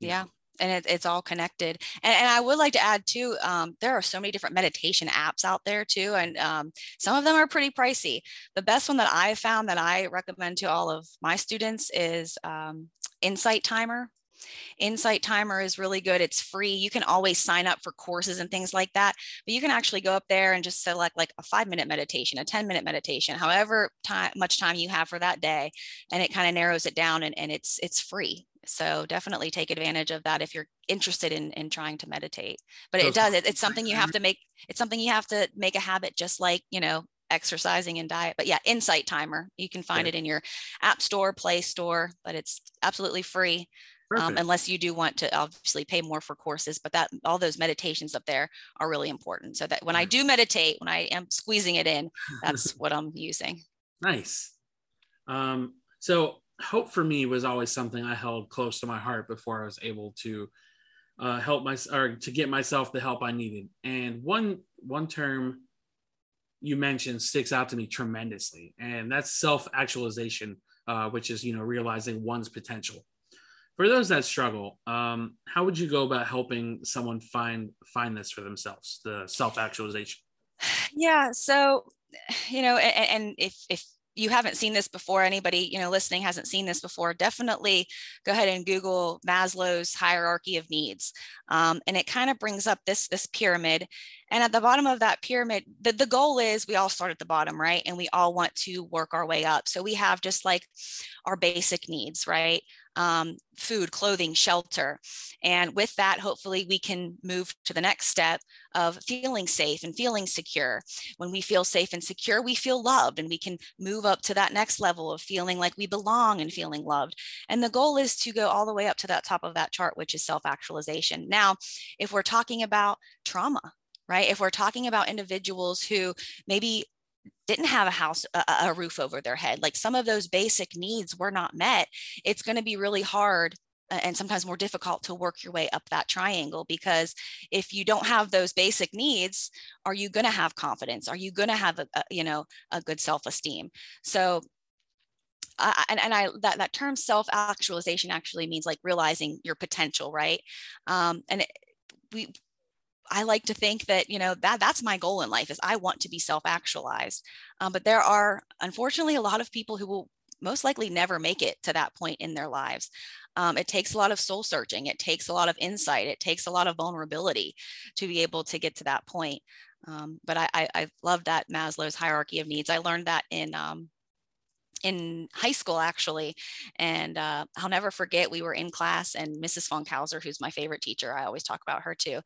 yeah and it, it's all connected and, and, i would like to add too um, there are so many different meditation apps out there too and um, some of them are pretty pricey the best one that i found that i recommend to all of my students is um, insight timer Insight Timer is really good. It's free. You can always sign up for courses and things like that, but you can actually go up there and just select like a five minute meditation, a 10 minute meditation, however time, much time you have for that day. And it kind of narrows it down and, and it's, it's free. So definitely take advantage of that if you're interested in, in trying to meditate. But it does, it, it's something you have to make, it's something you have to make a habit, just like, you know, exercising and diet. But yeah, Insight Timer, you can find it in your app store, play store, but it's absolutely free. Um, unless you do want to obviously pay more for courses, but that all those meditations up there are really important. So that when I do meditate, when I am squeezing it in, that's what I'm using.
Nice. Um, so hope for me was always something I held close to my heart before I was able to uh, help my or to get myself the help I needed. And one one term you mentioned sticks out to me tremendously, and that's self actualization, uh, which is you know realizing one's potential. For those that struggle, um, how would you go about helping someone find find this for themselves, the self actualization?
Yeah, so you know, and, and if if you haven't seen this before, anybody, you know, listening hasn't seen this before, definitely go ahead and Google Maslow's hierarchy of needs. Um, and it kind of brings up this, this pyramid And at the bottom of that pyramid, the, the goal is we all start at the bottom, right? And we all want to work our way up. So we have just like our basic needs, right? Um, food, clothing, shelter. And with that, hopefully, we can move to the next step of feeling safe and feeling secure. When we feel safe and secure, we feel loved and we can move up to that next level of feeling like we belong and feeling loved. And the goal is to go all the way up to that top of that chart, which is self actualization. Now, if we're talking about trauma, right? If we're talking about individuals who maybe didn't have a house a, a, roof over their head. Like some of those basic needs were not met. It's going to be really hard and sometimes more difficult to work your way up that triangle because if you don't have those basic needs are you going to have confidence? Are you going to have a, a, you know a good self-esteem? So uh, and, and I that, that term self-actualization actually means like realizing your potential, right? Um, and it, we I like to think that you know that that's my goal in life is I want to be self-actualized. Um, but there are unfortunately a lot of people who will most likely never make it to that point in their lives. Um, it takes a lot of soul searching. It takes a lot of insight. It takes a lot of vulnerability to be able to get to that point. Um, but I, I, I, love that Maslow's hierarchy of needs. I learned that in um, in high school actually and uh, i'll never forget we were in class and mrs funkhauser who's my favorite teacher i always talk about her too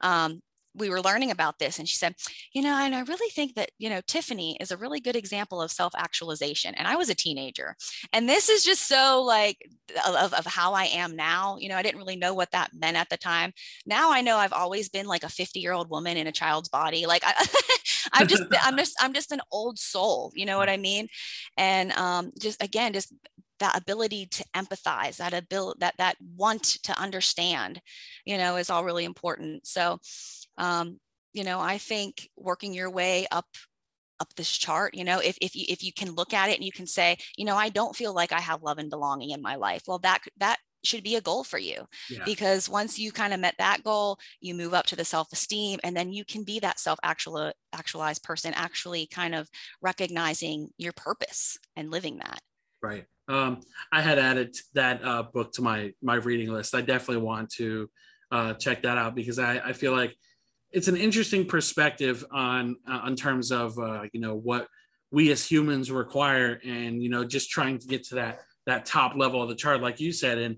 um, we were learning about this and she said you know and i really think that you know Tiffanie is a really good example of self-actualization and i was a teenager and this is just so like of, of how i am now you know i didn't really know what that meant at the time. Now i know i've always been like a 50 year old woman in a child's body like I, i'm just i'm just i'm just an old soul you know what i mean? And um just again just that ability to empathize that ability that that want to understand you know is all really important so um, you know i think working your way up up this chart you know if, if you if you can look at it and you can say you know i don't feel like i have love and belonging in my life. Well that that should be a goal for you yeah. because once you kind of met that goal you move up to the self-esteem and then you can be that self-actual actualized person actually kind of recognizing your purpose and living that.
Right. Um, i had added that uh, book to my my reading list. I definitely want to uh, check that out because I, I feel like it's an interesting perspective on uh, on terms of uh, you know what we as humans require and you know just trying to get to that that top level of the chart like you said and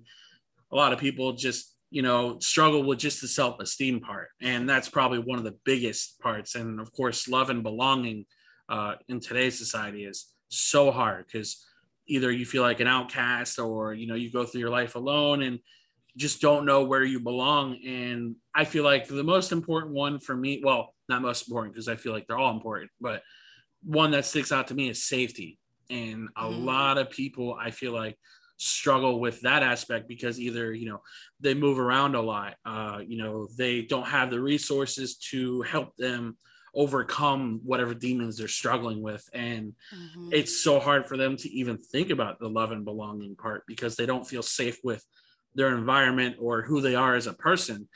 a lot of people just you know struggle with just the self-esteem part and that's probably one of the biggest parts and of course love and belonging uh, in today's society is so hard because either you feel like an outcast or you know you go through your life alone and just don't know where you belong. And I feel like the most important one for me, well, not most important because I feel like they're all important, but one that sticks out to me is safety. And a mm. lot of people, I feel like, struggle with that aspect because either you know they move around a lot uh you know they don't have the resources to help them overcome whatever demons they're struggling with and mm-hmm. it's so hard for them to even think about the love and belonging part because they don't feel safe with their environment or who they are as a person.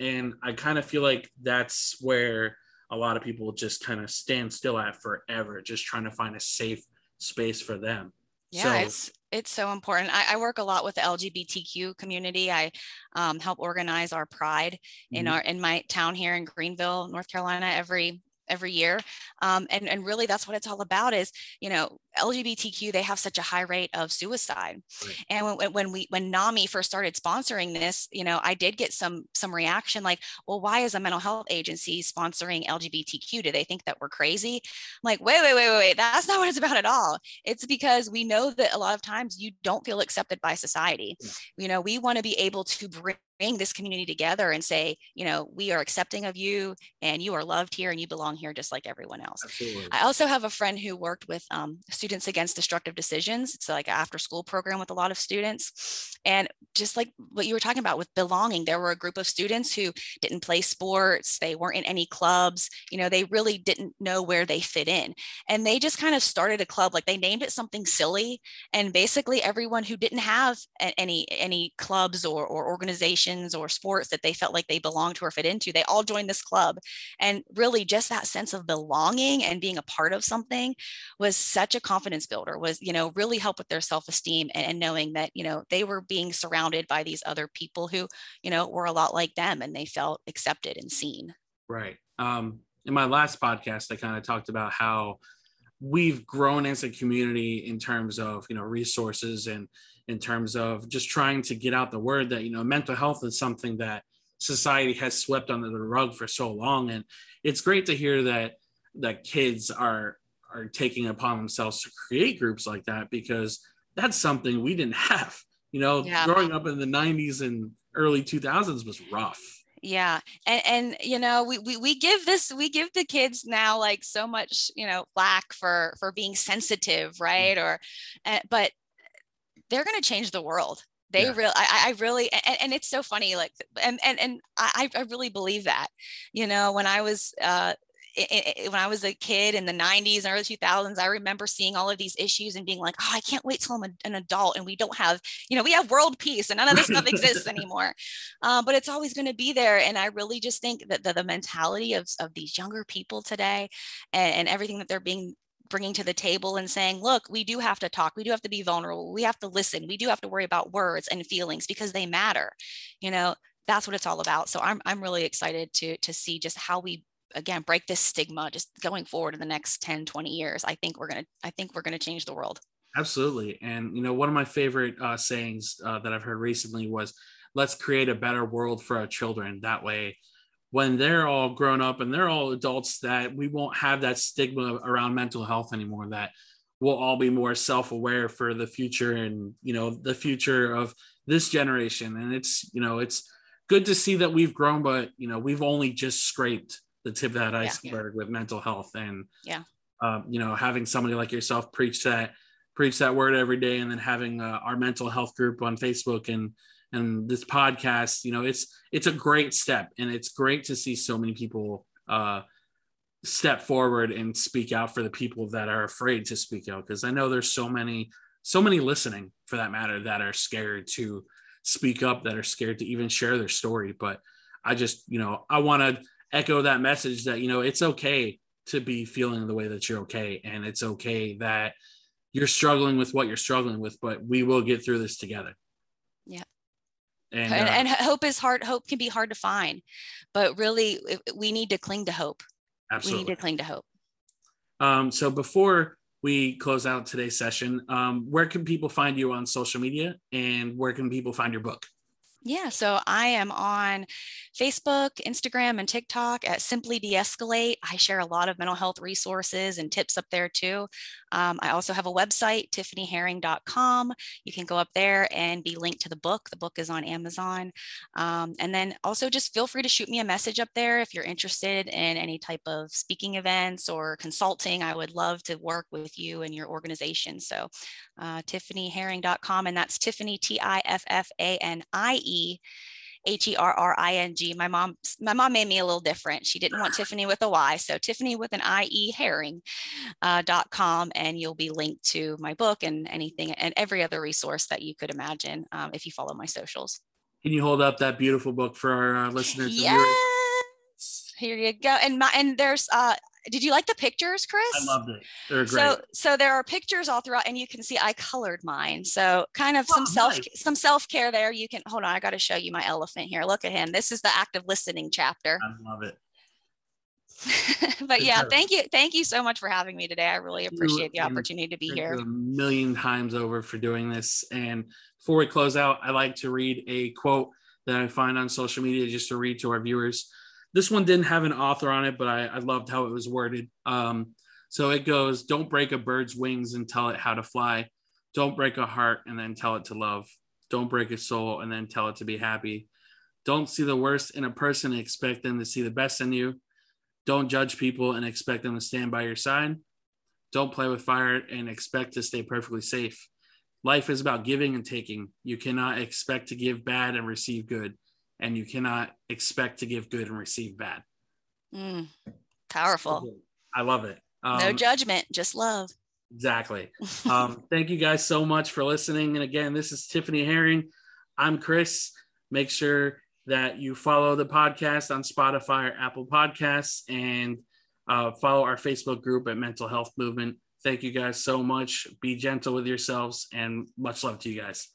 And I kind of feel like that's where a lot of people just kind of stand still at forever, just trying to find a safe space for them.
Yeah, so, it's it's so important. I, I, work a lot with the LGBTQ community. I um, help organize our Pride in mm-hmm. our in my town here in Greenville, North Carolina, every every year um, and, and really that's what it's all about is you know lgbtq they have such a high rate of suicide right. and when, when we when nami first started sponsoring this you know i did get some some reaction like well why is a mental health agency sponsoring lgbtq do they think that we're crazy I'm like wait wait wait wait wait that's not what it's about at all it's because we know that a lot of times you don't feel accepted by society yeah. you know we want to be able to bring bring this community together and say, you know, we are accepting of you and you are loved here and you belong here just like everyone else. Absolutely. I also have a friend who worked with um, Students Against Destructive Decisions. It's like an after school program with a lot of students. And just like what you were talking about with belonging, there were a group of students who didn't play sports, they weren't in any clubs, you know, they really didn't know where they fit in. And they just kind of started a club, like they named it something silly. And basically everyone who didn't have any any clubs or, or organizations organizations or sports that they felt like they belonged to or fit into, they all joined this club. And really just that sense of belonging and being a part of something was such a confidence builder, was, you know, really help with their self-esteem and, and knowing that, you know, they were being surrounded by these other people who, you know, were a lot like them and they felt accepted and seen.
Right. Um, in my last podcast, I kind of talked about how we've grown as a community in terms of you know resources and in terms of just trying to get out the word that you know mental health is something that society has swept under the rug for so long and it's great to hear that that kids are are taking upon themselves to create groups like that because that's something we didn't have you know yeah. growing up in the 90s and early 2000s was rough
yeah and and you know we, we we give this we give the kids now like so much you know lack for for being sensitive mm. right or uh, but they're going to change the world they yeah. really I, I really and, and, it's so funny like and and and I, I really believe that you know when i was uh it, it, when I was a kid in the 90s and early 2000s, I remember seeing all of these issues and being like, oh, I can't wait till I'm a, an adult and we don't have, you know, we have world peace and none of this stuff exists anymore. Uh, but it's always going to be there. And I really just think that the, the mentality of, of these younger people today and, and everything that they're being bringing to the table and saying, look, we do have to talk. We do have to be vulnerable. We have to listen. We do have to worry about words and feelings because they matter. You know, that's what it's all about. So I'm, I'm really excited to, to see just how we again break this stigma just going forward in the next 10 20 years i think we're going to i think we're going to change the world.
Absolutely. And you know one of my favorite uh, sayings uh, that i've heard recently was let's create a better world for our children. That way when they're all grown up and they're all adults that we won't have that stigma around mental health anymore that we'll all be more self-aware for the future and you know the future of this generation. And it's you know it's good to see that we've grown but you know we've only just scraped the tip of that iceberg yeah. with mental health and
yeah
um, you know having somebody like yourself preach that preach that word every day and then having uh, our mental health group on facebook and and this podcast you know it's it's a great step and it's great to see so many people uh step forward and speak out for the people that are afraid to speak out because i know there's so many so many listening for that matter that are scared to speak up that are scared to even share their story but i just you know i want to echo that message that you know it's okay to be feeling the way that you're okay. And it's okay that you're struggling with what you're struggling with but we will get through this together.
Yeah. And, and, uh, and hope is hard hope can be hard to find but really we need to cling to hope. Absolutely. we need to cling to hope.
Um, so before we close out today's session um, where can people find you on social media and where can people find your book
yeah, so I am on Facebook, Instagram, and TikTok at Simply Deescalate. I share a lot of mental health resources and tips up there too. Um, I also have a website, tiffanieherring.com. You can go up there and be linked to the book. The book is on Amazon. Um, and then also just feel free to shoot me a message up there if you're interested in any type of speaking events or consulting. I would love to work with you and your organization. So uh, tiffanieherring.com, and that's Tiffanie, T I F F A N I E. H E R R I N G. My mom, my mom made me a little different. She didn't want Tiffany with a Y, so Tiffanie with an I E Herring uh, dot com, and you'll be linked to my book and anything and every other resource that you could imagine um, if you follow my socials.
Can you hold up that beautiful book for our uh, listeners?
Yes. Here you go. And my and there's uh did you like the pictures, Chris?
I loved it. They're great.
So, so there are pictures all throughout, and you can see I colored mine. So, kind of oh, some self some self care there. You can hold on. I got to show you my elephant here. Look at him. This is the active listening chapter.
I love it.
but yeah, thank you, thank you so much for having me today. I really appreciate the opportunity to be here.
A million times over for doing this. And before we close out, I like to read a quote that I find on social media just to read to our viewers. This one didn't have an author on it, but I, I loved how it was worded. Um, so it goes Don't break a bird's wings and tell it how to fly. Don't break a heart and then tell it to love. Don't break a soul and then tell it to be happy. Don't see the worst in a person and expect them to see the best in you. Don't judge people and expect them to stand by your side. Don't play with fire and expect to stay perfectly safe. Life is about giving and taking. You cannot expect to give bad and receive good and you cannot expect to give good and receive bad.
Mm, powerful.
I love it.
Um, no judgment, just love.
Exactly. Um, thank you guys so much for listening. And again, this is Tiffanie Herring. I'm Chris. Make sure that you follow the podcast on Spotify or Apple Podcasts and uh, follow our Facebook group at Mental Health Movement. Thank you guys so much. Be gentle with yourselves and much love to you guys.